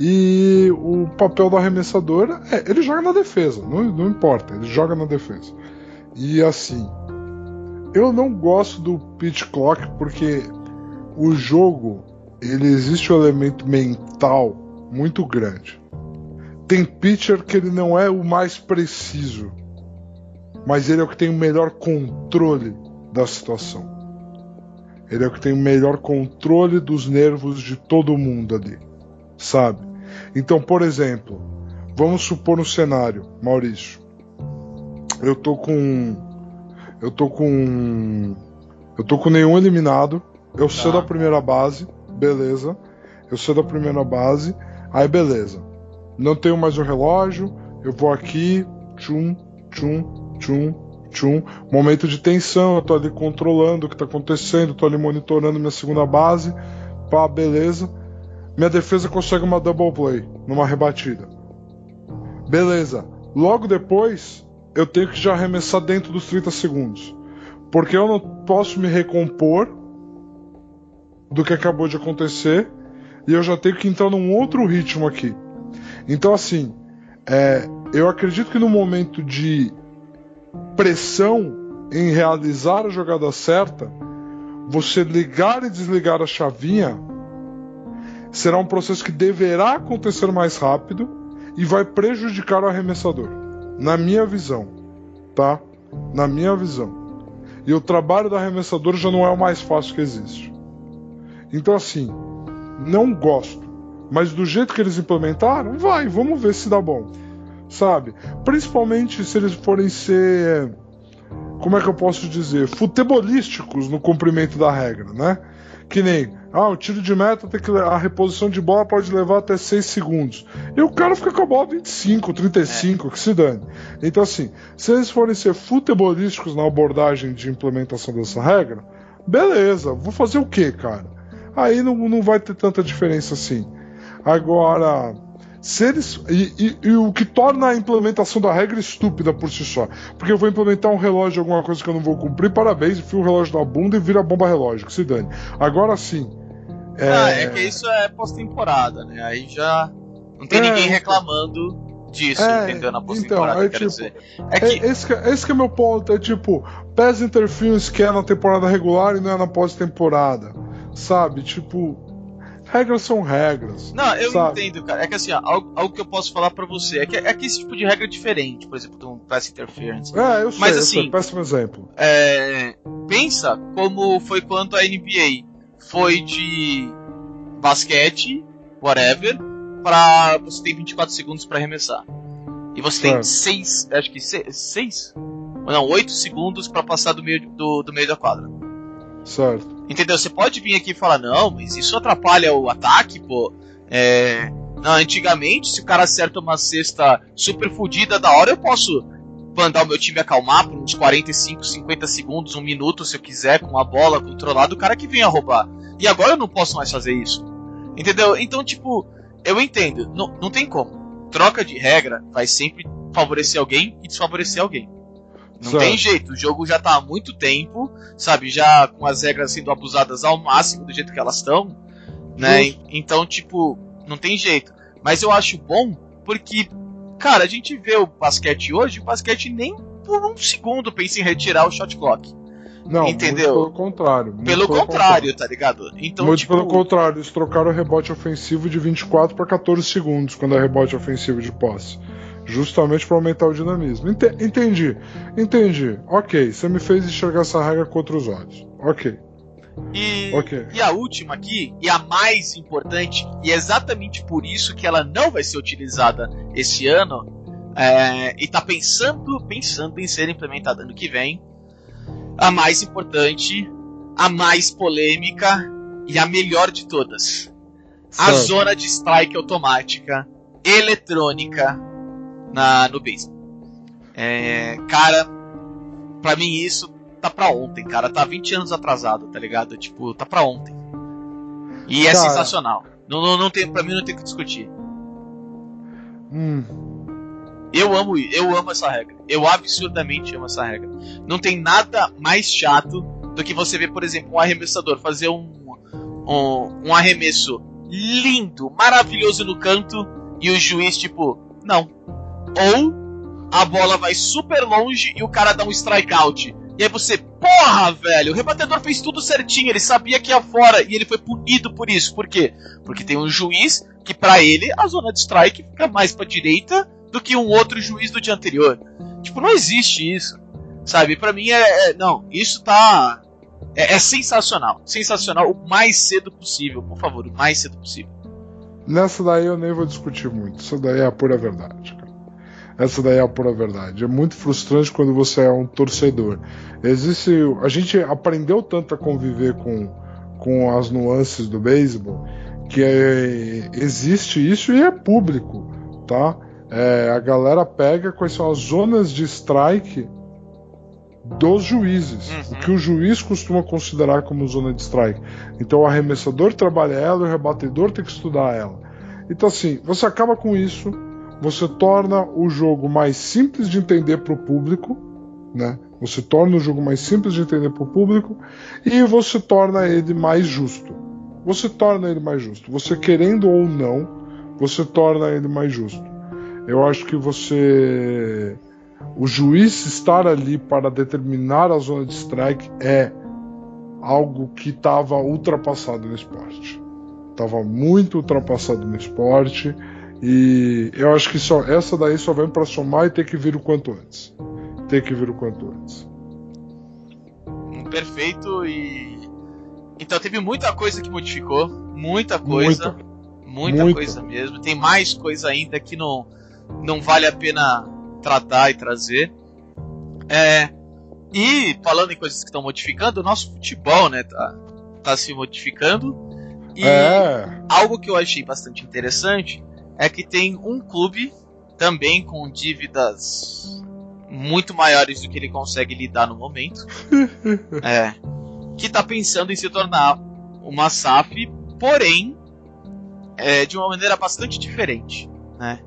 E o papel do arremessador é, ele joga na defesa, não, não importa, ele joga na defesa. E assim, eu não gosto do pitch clock porque o jogo ele existe um elemento mental muito grande. Tem pitcher que ele não é o mais preciso, mas ele é o que tem o melhor controle da situação. Ele é o que tem o melhor controle dos nervos de todo mundo ali, sabe? Então, por exemplo, vamos supor um cenário, Maurício. Eu tô com. Eu tô com. Eu tô com nenhum eliminado. Eu tá. sou da primeira base, beleza. Eu sou da primeira base, aí beleza. Não tenho mais o relógio, eu vou aqui, tchum, tchum, tchum, tchum. Momento de tensão, eu tô ali controlando o que tá acontecendo, tô ali monitorando minha segunda base, pá, beleza minha defesa consegue uma double play numa rebatida. Beleza. Logo depois, eu tenho que já arremessar dentro dos 30 segundos. Porque eu não posso me recompor do que acabou de acontecer e eu já tenho que entrar num outro ritmo aqui. Então, assim, é, eu acredito que no momento de pressão em realizar a jogada certa, você ligar e desligar a chavinha será um processo que deverá acontecer mais rápido e vai prejudicar o arremessador. Na minha visão, tá? Na minha visão. E o trabalho do arremessador já não é o mais fácil que existe. Então, assim, não gosto. Mas do jeito que eles implementaram, vai, vamos ver se dá bom. Sabe? Principalmente se eles forem ser. Como é que eu posso dizer? Futebolísticos no cumprimento da regra, né? Que nem ah, o tiro de meta tem que a reposição de bola pode levar até 6 segundos. E o cara fica com a bola 25, 35, é. que se dane. Então assim, se eles forem ser futebolísticos na abordagem de implementação dessa regra, beleza, vou fazer o que, cara? Aí não, não vai ter tanta diferença assim. Agora, se eles, e, e, e, o que torna a implementação da regra estúpida por si só. Porque eu vou implementar um relógio, alguma coisa que eu não vou cumprir, parabéns, enfio o relógio na bunda e vira bomba relógio, que se dane. Agora sim. É, ah, é que isso é pós-temporada, né? Aí já não tem é, ninguém então. reclamando disso, é, entendeu? Na pós-temporada, então, é, tipo, dizer. É que... esse, que, esse que é meu ponto, é tipo, PES Interference que é na temporada regular e não é na pós-temporada. Sabe? Tipo regras são regras. Não, eu sabe? entendo, cara. É que assim, ó, algo, algo, que eu posso falar para você é que, é que esse tipo de regra é diferente, por exemplo, do pass interference. É, eu sei, Mas, assim, sei. péssimo exemplo. É, pensa como foi quando a NBA foi de basquete, whatever, para você tem 24 segundos para arremessar. E você tem 6, acho que 6, ou não, 8 segundos para passar do meio, do, do meio da quadra. Certo. Entendeu? Você pode vir aqui e falar, não, mas isso atrapalha o ataque, pô. É... Não, antigamente, se o cara acerta uma cesta super fodida da hora, eu posso mandar o meu time acalmar por uns 45, 50 segundos, um minuto, se eu quiser, com a bola controlada, o cara que venha roubar. E agora eu não posso mais fazer isso. Entendeu? Então, tipo, eu entendo, não, não tem como. Troca de regra vai sempre favorecer alguém e desfavorecer alguém. Não certo. tem jeito, o jogo já tá há muito tempo, sabe? Já com as regras sendo abusadas ao máximo do jeito que elas estão, né? Então, tipo, não tem jeito. Mas eu acho bom porque Cara, a gente vê o basquete hoje, o basquete nem por um segundo pensa em retirar o shot clock. Não, Entendeu? pelo contrário. muito Pelo contrário, tá ligado? Então, muito tipo, pelo contrário, eles trocaram o rebote ofensivo de 24 para 14 segundos quando é rebote ofensivo de posse. Justamente para aumentar o dinamismo. Ente- entendi, entendi. Ok, você me fez enxergar essa regra com outros olhos. Ok, E, ok. e a última aqui, e a mais importante, e é exatamente por isso que ela não vai ser utilizada esse ano, é, e tá pensando, pensando em ser implementada ano que vem, a mais importante, a mais polêmica e a melhor de todas. A Certo. zona de strike automática, eletrônica, na, no beisebol. É, cara, pra mim isso tá pra ontem, cara. Tá 20 anos atrasado, tá ligado? Tipo, tá pra ontem. E é Cara. sensacional. Não, não, não tem, pra mim não tem o que discutir. Hum, Eu amo, eu amo essa regra. Eu absurdamente amo essa regra. Não tem nada mais chato do que você ver, por exemplo, um arremessador fazer um, um, um arremesso lindo, maravilhoso no canto e o juiz, tipo, não. Ou a bola vai super longe e o cara dá um strikeout. E aí você, porra, velho, o rebatedor fez tudo certinho, ele sabia que ia fora e ele foi punido por isso. Por quê? Porque tem um juiz que pra ele a zona de strike fica mais pra direita do que um outro juiz do dia anterior. Tipo, não existe isso. Sabe? Pra mim é, é- não, isso tá é, é sensacional, sensacional o mais cedo possível, por favor, o mais cedo possível. nessa daí eu nem vou discutir muito. Isso daí é a pura verdade, cara. Essa daí é a pura verdade. É muito frustrante quando você é um torcedor. Existe. A gente aprendeu tanto a conviver com, com as nuances do beisebol que é- existe isso e é público, tá? É, a galera pega quais são as zonas de strike dos juízes, Uhum. o que o juiz costuma considerar como zona de strike. Então o arremessador trabalha ela e o rebatedor tem que estudar ela. Então assim, você acaba com isso, você torna o jogo mais simples de entender para o público, né? Você torna o jogo mais simples de entender para o público e você torna ele mais justo. Você torna ele mais justo. Você querendo ou não, você torna ele mais justo. Eu acho que você o juiz estar ali para determinar a zona de strike é algo que estava ultrapassado no esporte. Estava muito ultrapassado no esporte e eu acho que só essa daí só vem para somar e ter que vir o quanto antes. Ter que vir o quanto antes. Perfeito e então teve muita coisa que modificou, muita coisa, Muita. muita, Muita. coisa mesmo. Tem mais coisa ainda que não não vale a pena tratar e trazer. É, e falando em coisas que estão modificando, o nosso futebol, né, tá, tá se modificando. E É, algo que eu achei bastante interessante é que tem um clube também com dívidas muito maiores do que ele consegue lidar no momento. é, que tá pensando em se tornar uma SAF, porém é, de uma maneira bastante diferente, né?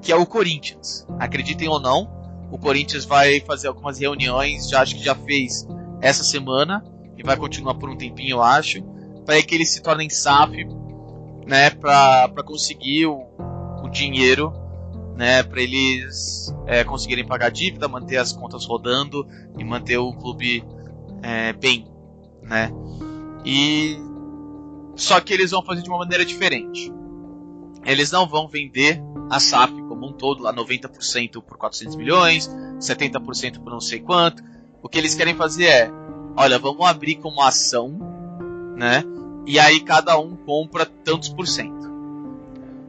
Que é o Corinthians. Acreditem ou não, o Corinthians vai fazer algumas reuniões, já acho que já fez essa semana e vai continuar por um tempinho, eu acho, para que eles se tornem SAF, né, para conseguir o dinheiro, né, para eles é, conseguirem pagar a dívida, manter as contas rodando e manter o clube é, bem, né? E só que eles vão fazer de uma maneira diferente. Eles não vão vender a SAF como um todo, lá 90% por 400 milhões, 70% por não sei quanto. O que eles querem fazer é, olha, vamos abrir como ação, né? E aí cada um compra tantos por cento.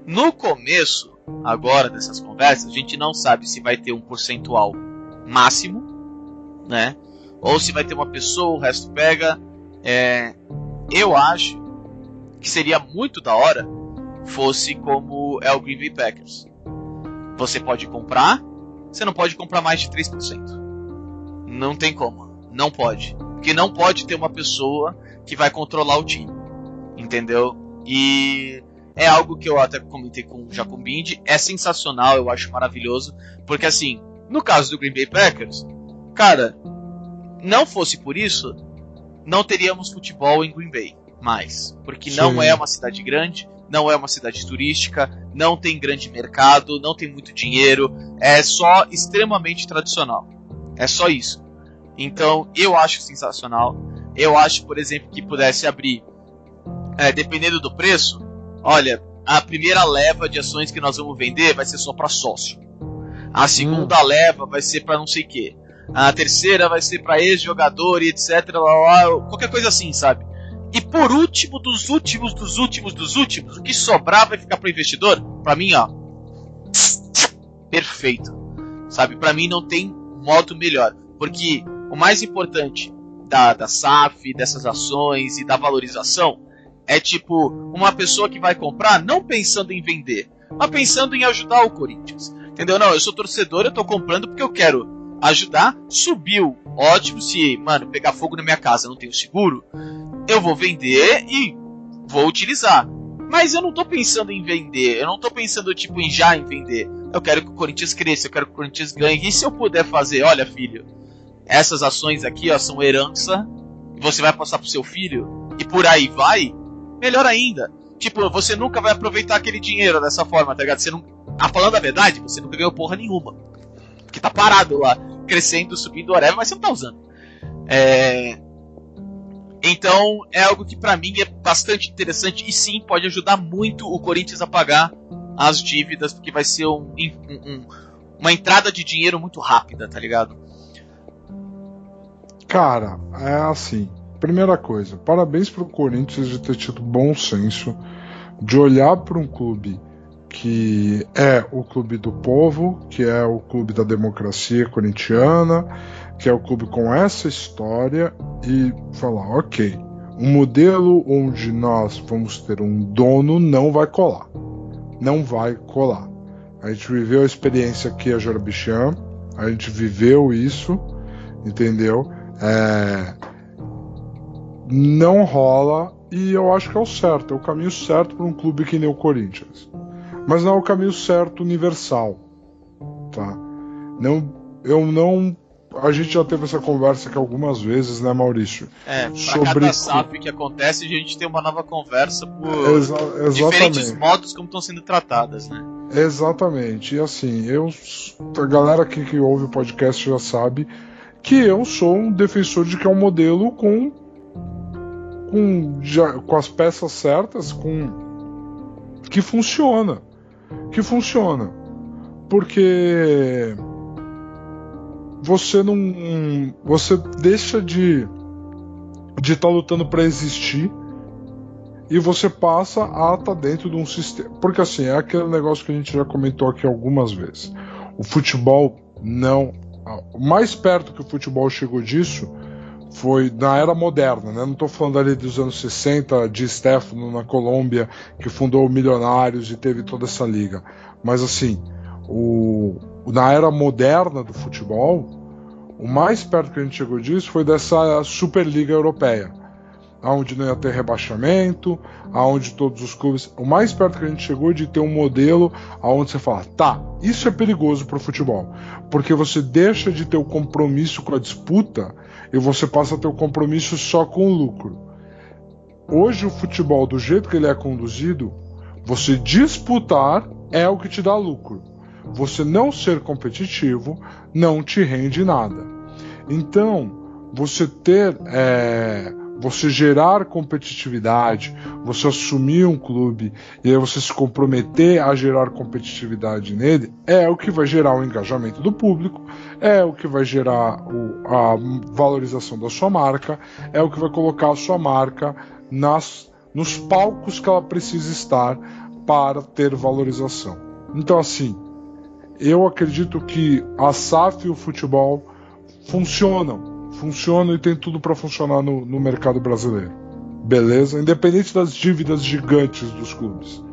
No começo, agora dessas conversas, a gente não sabe se vai ter um percentual máximo, né? Ou se vai ter uma pessoa, o resto pega. É, eu acho que seria muito da hora fosse como é o Green Bay Packers. Você pode comprar, você não pode comprar mais de 3%. Não tem como. Não pode. Porque não pode ter uma pessoa que vai controlar o time. Entendeu? E é algo que eu até comentei com o Jacob Bindi. É sensacional, eu acho maravilhoso. Porque assim, no caso do Green Bay Packers, cara, não fosse por isso, não teríamos futebol em Green Bay mais. Porque não Sim. é uma cidade grande, não é uma cidade turística, não tem grande mercado, não tem muito dinheiro, é só extremamente tradicional. É só isso. Então eu acho sensacional. Eu acho, por exemplo, que pudesse abrir, é, dependendo do preço, olha, a primeira leva de ações que nós vamos vender vai ser só para sócio. A segunda hum. leva vai ser para não sei o que. A terceira vai ser para ex-jogador e etc. Lá, lá, qualquer coisa assim, sabe? E por último, dos últimos, dos últimos, dos últimos, o que sobrar vai ficar para investidor? Para mim, ó, perfeito, sabe? Para mim não tem modo melhor, porque o mais importante da, da SAF, dessas ações e da valorização é tipo uma pessoa que vai comprar não pensando em vender, mas pensando em ajudar o Corinthians. Entendeu? Não, eu sou torcedor, eu tô comprando porque eu quero ajudar. Subiu, ótimo. Se, mano, pegar fogo na minha casa, não tenho seguro, eu vou vender e vou utilizar. Mas eu não tô pensando em vender, eu não tô pensando tipo em já em vender. Eu quero que o Corinthians cresça, eu quero que o Corinthians ganhe. E se eu puder fazer, olha, filho, essas ações aqui, ó, são herança, e você vai passar pro seu filho e por aí vai, melhor ainda. Tipo, você nunca vai aproveitar aquele dinheiro dessa forma, tá ligado? Você não, ah, falando a verdade, você nunca ganhou porra nenhuma. Porque tá parado lá, crescendo, subindo, whatever, mas você não tá usando. É... Então é algo que para mim é bastante interessante e sim pode ajudar muito o Corinthians a pagar as dívidas, porque vai ser um, um, um, uma entrada de dinheiro muito rápida, tá ligado? Cara, é assim. Primeira coisa, parabéns pro Corinthians de ter tido bom senso de olhar para um clube que é o clube do povo, que é o clube da democracia corintiana, que é o clube com essa história e falar, ok, um modelo onde nós vamos ter um dono não vai colar, não vai colar. A gente viveu a experiência aqui a Jorbicham, a gente viveu isso, entendeu? É... Não rola e eu acho que é o certo, é o caminho certo para um clube que nem o Corinthians mas não é o caminho certo universal, tá? Não, eu não a gente já teve essa conversa aqui algumas vezes, né, Maurício? É, pra sobre cada SAP que acontece, a gente tem uma nova conversa por Exa diferentes modos como estão sendo tratadas, né? Exatamente. E assim, eu a galera aqui que ouve o podcast já sabe que eu sou um defensor de que é um modelo com com, já, com as peças certas, com que funciona que funciona. Porque você não você deixa de de estar tá lutando para existir e você passa a estar tá dentro de um sistema. Porque assim, é aquele negócio que a gente já comentou aqui algumas vezes. O futebol não. Mais perto que o futebol chegou disso foi na era moderna, né? Não estou falando ali dos anos 60, de Stefano na Colômbia, que fundou o Milionários e teve toda essa liga. Mas assim, o, na era moderna do futebol, o mais perto que a gente chegou disso foi dessa Superliga Europeia, onde não ia ter rebaixamento, aonde todos os clubes. O mais perto que a gente chegou de ter um modelo aonde você fala, tá, isso é perigoso para o futebol, porque você deixa de ter o compromisso com a disputa e você passa a ter o compromisso só com o lucro. Hoje o futebol, do jeito que ele é conduzido, você disputar é o que te dá lucro. Você não ser competitivo não te rende nada. Então, você ter é, você gerar competitividade, você assumir um clube e aí você se comprometer a gerar competitividade nele, é o que vai gerar o engajamento do público, é o que vai gerar o, a valorização da sua marca, é o que vai colocar a sua marca nas, nos palcos que ela precisa estar para ter valorização. Então, assim, eu acredito que a SAF e o futebol funcionam funciona e tem tudo para funcionar no, no mercado brasileiro. Beleza? Independente das dívidas gigantes dos clubes.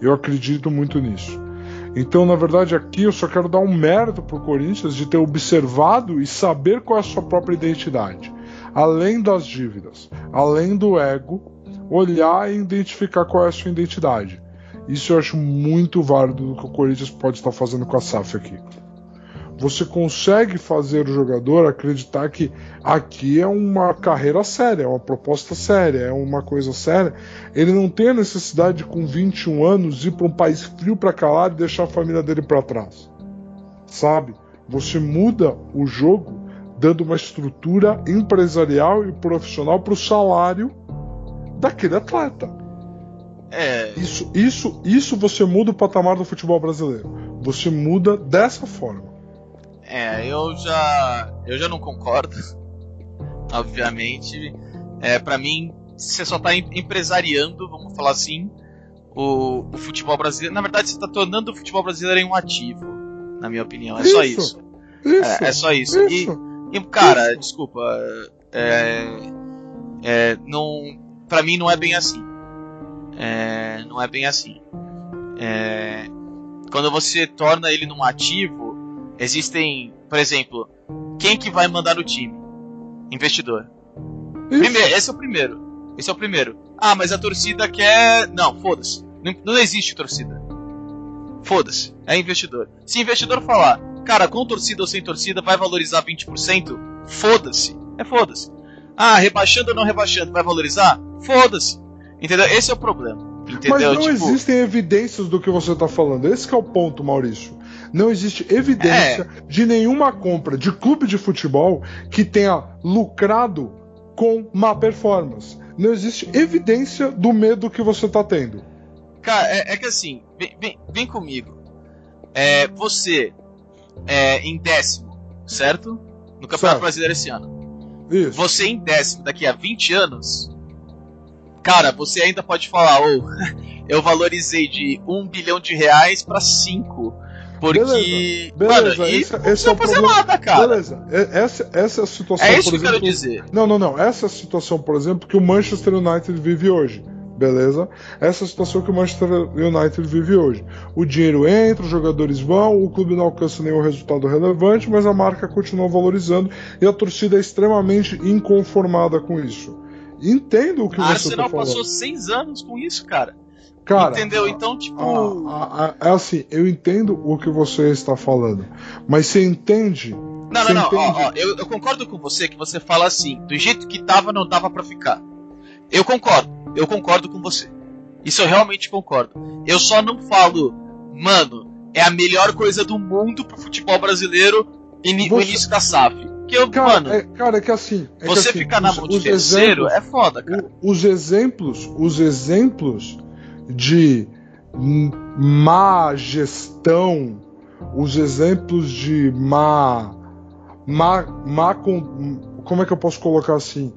Eu acredito muito nisso. Então, na verdade, aqui eu só quero dar um mérito pro Corinthians de ter observado e saber qual é a sua própria identidade. Além das dívidas, além do ego, olhar e identificar qual é a sua identidade. Isso eu acho muito válido do que o Corinthians pode estar fazendo com a SAF aqui. Você consegue fazer o jogador acreditar que aqui é uma carreira séria, é uma proposta séria, é uma coisa séria. Ele não tem a necessidade de, com 21 anos, ir para um país frio para calar e deixar a família dele para trás. Sabe? Você muda o jogo dando uma estrutura empresarial e profissional para o salário daquele atleta. É. Isso, isso, isso você muda o patamar do futebol brasileiro. Você muda dessa forma. É, eu já. Eu já não concordo. Obviamente. É, para mim, você só tá empresariando, vamos falar assim, o, o, futebol brasileiro. Na verdade, você tá tornando o futebol brasileiro em um ativo, na minha opinião. É isso, só isso. isso é, é, só isso. isso e, e, cara, isso. desculpa. É, é, não, pra mim não é bem assim. É, não é bem assim. É, quando você torna ele num ativo, existem, por exemplo, quem que vai mandar no time? Investidor. Primeiro, esse é o primeiro. Esse é o primeiro. Ah, mas a torcida quer. Não, foda-se. Não, não existe torcida. Foda-se. É investidor. Se investidor falar, cara, com torcida ou sem torcida, vai valorizar 20%, foda-se. É foda-se. Ah, rebaixando ou não rebaixando, vai valorizar? Foda-se. Entendeu? Esse é o problema. Entendeu? Mas não tipo... existem evidências do que você está falando. Esse é o ponto, Maurício. Não existe evidência é. de nenhuma compra de clube de futebol que tenha lucrado com má performance. Não existe evidência do medo que você está tendo. Cara, é, é, que assim, vem, vem, vem comigo. É, você é em décimo, certo? No Campeonato certo. Brasileiro esse ano. Isso. Você em décimo daqui a 20 anos, cara, você ainda pode falar, ou oh, eu valorizei de um bilhão de reais para cinco. Porque. Beleza, beleza. Mano, esse, e esse é o fazer problema. nada, cara. Beleza. Essa, essa situação. É isso que eu quero dizer. Não, não, não. Essa é a situação, por exemplo, que o Manchester United vive hoje. Beleza? Essa é a situação que o Manchester United vive hoje. O dinheiro entra, os jogadores vão, o clube não alcança nenhum resultado relevante, mas a marca continua valorizando e a torcida é extremamente inconformada com isso. Entendo o que a você Arsenal tá falando. passou seis anos com isso, cara. Cara, Entendeu? a- Então, tipo. É assim, eu entendo o que você está falando, mas você entende? Não, você não, não. Ó, entende? ó, eu, eu concordo com você que você fala assim, do jeito que tava, não dava pra ficar. Eu concordo, eu concordo com você. Isso eu realmente concordo. Eu só não falo, mano, é a melhor coisa do mundo pro futebol brasileiro o Você- início da SAF. Que eu, Cara, mano, é, cara, é que assim. é que você assim, ficar na os- mão de terceiro exemplos- é foda, cara. o- os exemplos, os exemplos de má gestão, os exemplos de má, má, má com- como é que eu posso colocar assim?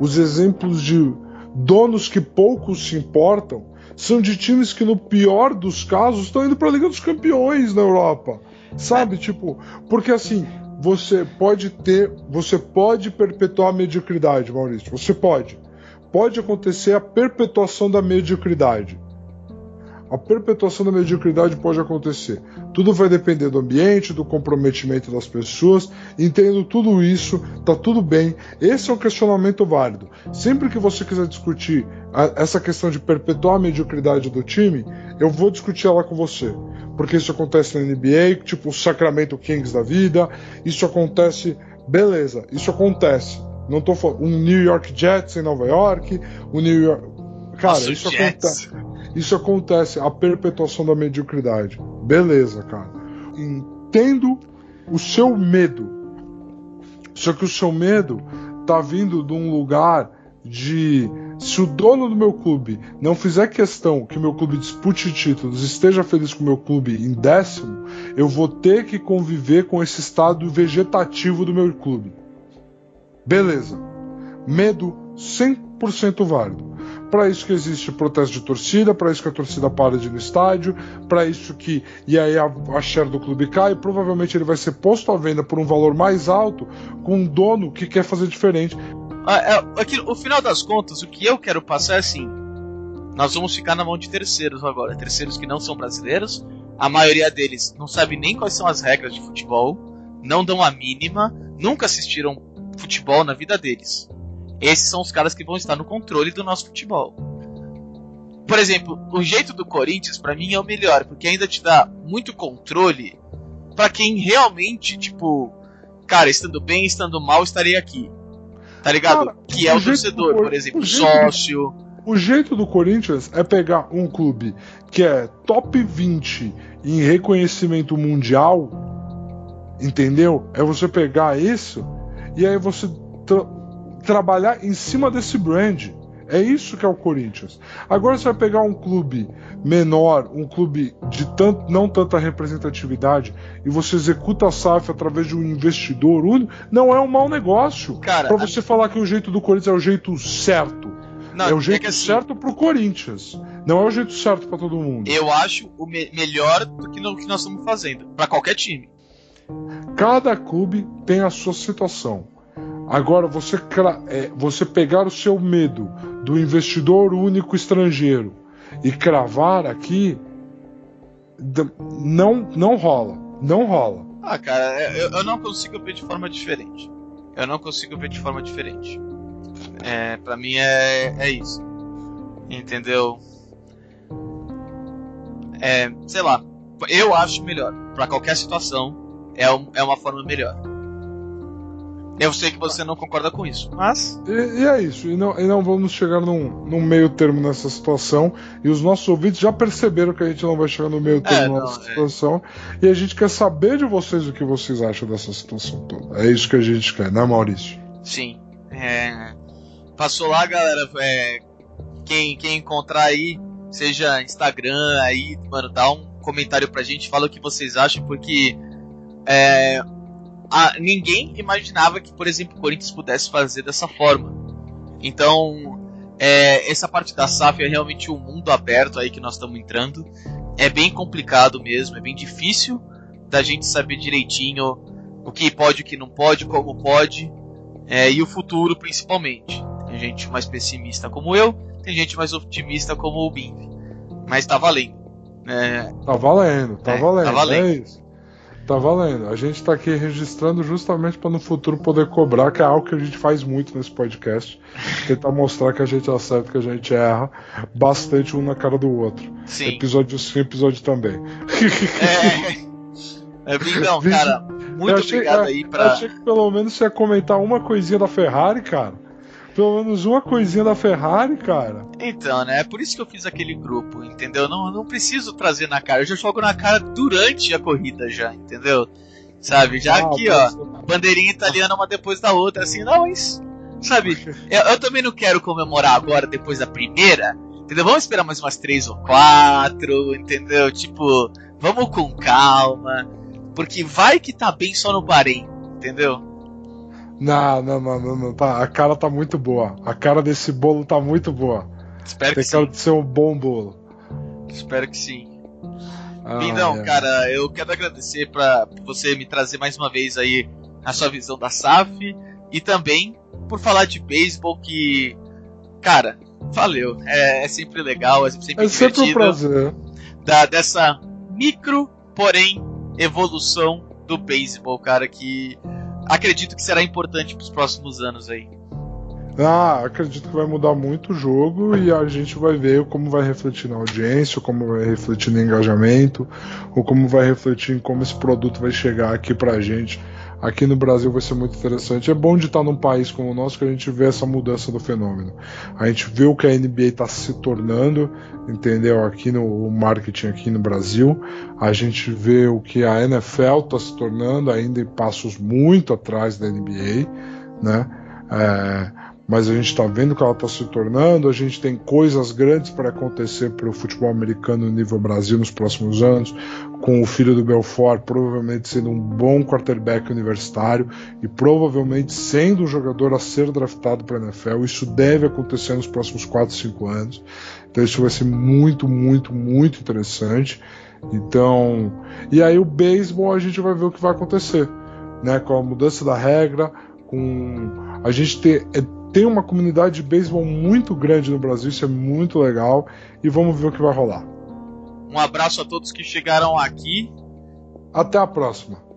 Os exemplos de donos que poucos se importam são de times que no pior dos casos estão indo para a Liga dos Campeões na Europa, sabe? Tipo, porque assim você pode ter, você pode perpetuar a mediocridade, Maurício. Você pode. Pode acontecer a perpetuação da mediocridade. A perpetuação da mediocridade pode acontecer. Tudo vai depender do ambiente, do comprometimento das pessoas. Entendo tudo isso, tá tudo bem. Esse é um questionamento válido. Sempre que você quiser discutir a- essa questão de perpetuar a mediocridade do time, eu vou discutir ela com você. Porque isso acontece na NBA, tipo o Sacramento Kings da vida. Isso acontece, beleza, isso acontece. Não tô falando. Um New York Jets em Nova York, o New York. Cara, Nossa, isso Jets. acontece. Isso acontece, a perpetuação da mediocridade. Beleza, cara. Entendo o seu medo. Só que o seu medo tá vindo de um lugar de se o dono do meu clube não fizer questão que meu clube dispute títulos, esteja feliz com meu clube em décimo, eu vou ter que conviver com esse estado vegetativo do meu clube. Beleza. Medo 100% válido. Para isso que existe protesto de torcida, para isso que a torcida para de ir no estádio, para isso que. E aí a, a share do clube cai, provavelmente ele vai ser posto à venda por um valor mais alto com um dono que quer fazer diferente. Ah, é, aqui, o final das contas, o que eu quero passar é assim: nós vamos ficar na mão de terceiros agora. Terceiros que não são brasileiros. A maioria deles não sabe nem quais são as regras de futebol, não dão a mínima, nunca assistiram futebol na vida deles. Esses são os caras que vão estar no controle do nosso futebol. Por exemplo, o jeito do Corinthians, pra mim, é o melhor, porque ainda te dá muito controle para quem realmente, tipo, cara, estando bem, estando mal, estarei aqui. Tá ligado? Cara, que é o, torcedor, do- por exemplo, o do- sócio. O jeito do Corinthians é pegar um clube que é top 20 em reconhecimento mundial, entendeu? É você pegar isso e aí você tra- trabalhar em cima desse brand. É isso que é o Corinthians. Agora você vai pegar um clube menor, um clube de tanto, não tanta representatividade, e você executa a SAF através de um investidor único, não é um mau negócio. Pra você falar que o jeito do Corinthians é o jeito certo. não, é o jeito que assim, certo pro Corinthians. Não é o jeito certo pra todo mundo. Eu acho o me- melhor do que, no- que nós estamos fazendo. Pra qualquer time. Cada clube tem a sua situação. Agora, você, é, você pegar o seu medo do investidor único estrangeiro e cravar aqui, não, não rola. Não rola. Ah, cara, eu, eu não consigo ver de forma diferente. Eu não consigo ver de forma diferente. É, pra mim é, é isso. Entendeu? É, sei lá. Eu acho melhor. Pra qualquer situação, é, um- é uma forma melhor. Eu sei que você não concorda com isso, mas. E, e é isso. E não, e não vamos chegar num, num meio termo nessa situação. E os nossos ouvintes já perceberam que a gente não vai chegar no meio termo não, nessa é. situação. E a gente quer saber de vocês o que vocês acham dessa situação toda. É isso que a gente quer, né, Maurício? Sim. É, passou lá, galera. é, quem, quem encontrar aí, seja Instagram aí, mano, dá um comentário pra gente, fala o que vocês acham, porque é, a- ninguém imaginava que, por exemplo, o Corinthians pudesse fazer dessa forma. Então, é, essa parte da SAF é realmente um mundo aberto aí que nós estamos entrando. É bem complicado mesmo, é bem difícil da gente saber direitinho o que pode, o que não pode, como pode. É, e o futuro principalmente. Tem gente mais pessimista como eu, tem gente mais otimista como o Bimbi. Mas tá valendo. É, Tá valendo, tá É, tá valendo. É. Tá valendo. A gente tá aqui registrando justamente para no futuro poder cobrar, que é algo que a gente faz muito nesse podcast. Tentar mostrar que a gente acerta, que a gente erra bastante um na cara do outro. sim. Episódio sim, episódio também. É, é Bindão, Vixe, cara, muito eu achei- obrigado eu- aí Eu pra. achei que pelo menos você ia comentar uma coisinha da Ferrari, cara. Pelo menos uma coisinha da Ferrari, cara. Então, né? É por isso que eu fiz aquele grupo, entendeu? Não, não preciso trazer na cara, eu já jogo na cara durante a corrida já, entendeu? Sabe? Já Ah, aqui, ó. bandeirinha italiana uma depois da outra, assim, não, mas. Sabe, eu, eu também não quero comemorar agora depois da primeira, entendeu? Vamos esperar mais umas três ou quatro, entendeu? Tipo, vamos com calma, porque vai que tá bem só no Bahrein, entendeu? Não, não, não, não, não, tá. A cara tá muito boa. A cara desse bolo tá muito boa. Espero Tem que cara sim, de ser um bom bolo. espero que sim. Ah, é. cara, eu quero agradecer pra você me trazer mais uma vez aí a sua visão da SAF e também por falar de beisebol que, cara, valeu. É, é sempre legal, é sempre É sempre um prazer. da, dessa micro, porém, evolução do beisebol, cara, que acredito que será importante para os próximos anos aí. Ah, acredito que vai mudar muito o jogo e a gente vai ver como vai refletir na audiência, como vai refletir no engajamento, ou como vai refletir em como esse produto vai chegar aqui pra gente. Aqui no Brasil vai ser muito interessante. É bom de estar num país como o nosso que a gente vê essa mudança do fenômeno. A gente vê o que a NBA está se tornando, entendeu? Aqui no marketing aqui no Brasil. A gente vê o que a NFL está se tornando, ainda em passos muito atrás da NBA, né? É, mas a gente está vendo que ela está se tornando. A gente tem coisas grandes para acontecer para o futebol americano no nível Brasil nos próximos anos, com o filho do Belfort provavelmente sendo um bom quarterback universitário e provavelmente sendo um jogador a ser draftado para a NFL. Isso deve acontecer nos próximos 4, 5 anos. Então isso vai ser muito, muito, muito interessante. Então, e aí o beisebol a gente vai ver o que vai acontecer, né? Com a mudança da regra, com a gente ter é, tem uma comunidade de beisebol muito grande no Brasil, isso é muito legal e vamos ver o que vai rolar. Um abraço a todos que chegaram aqui. Até a próxima.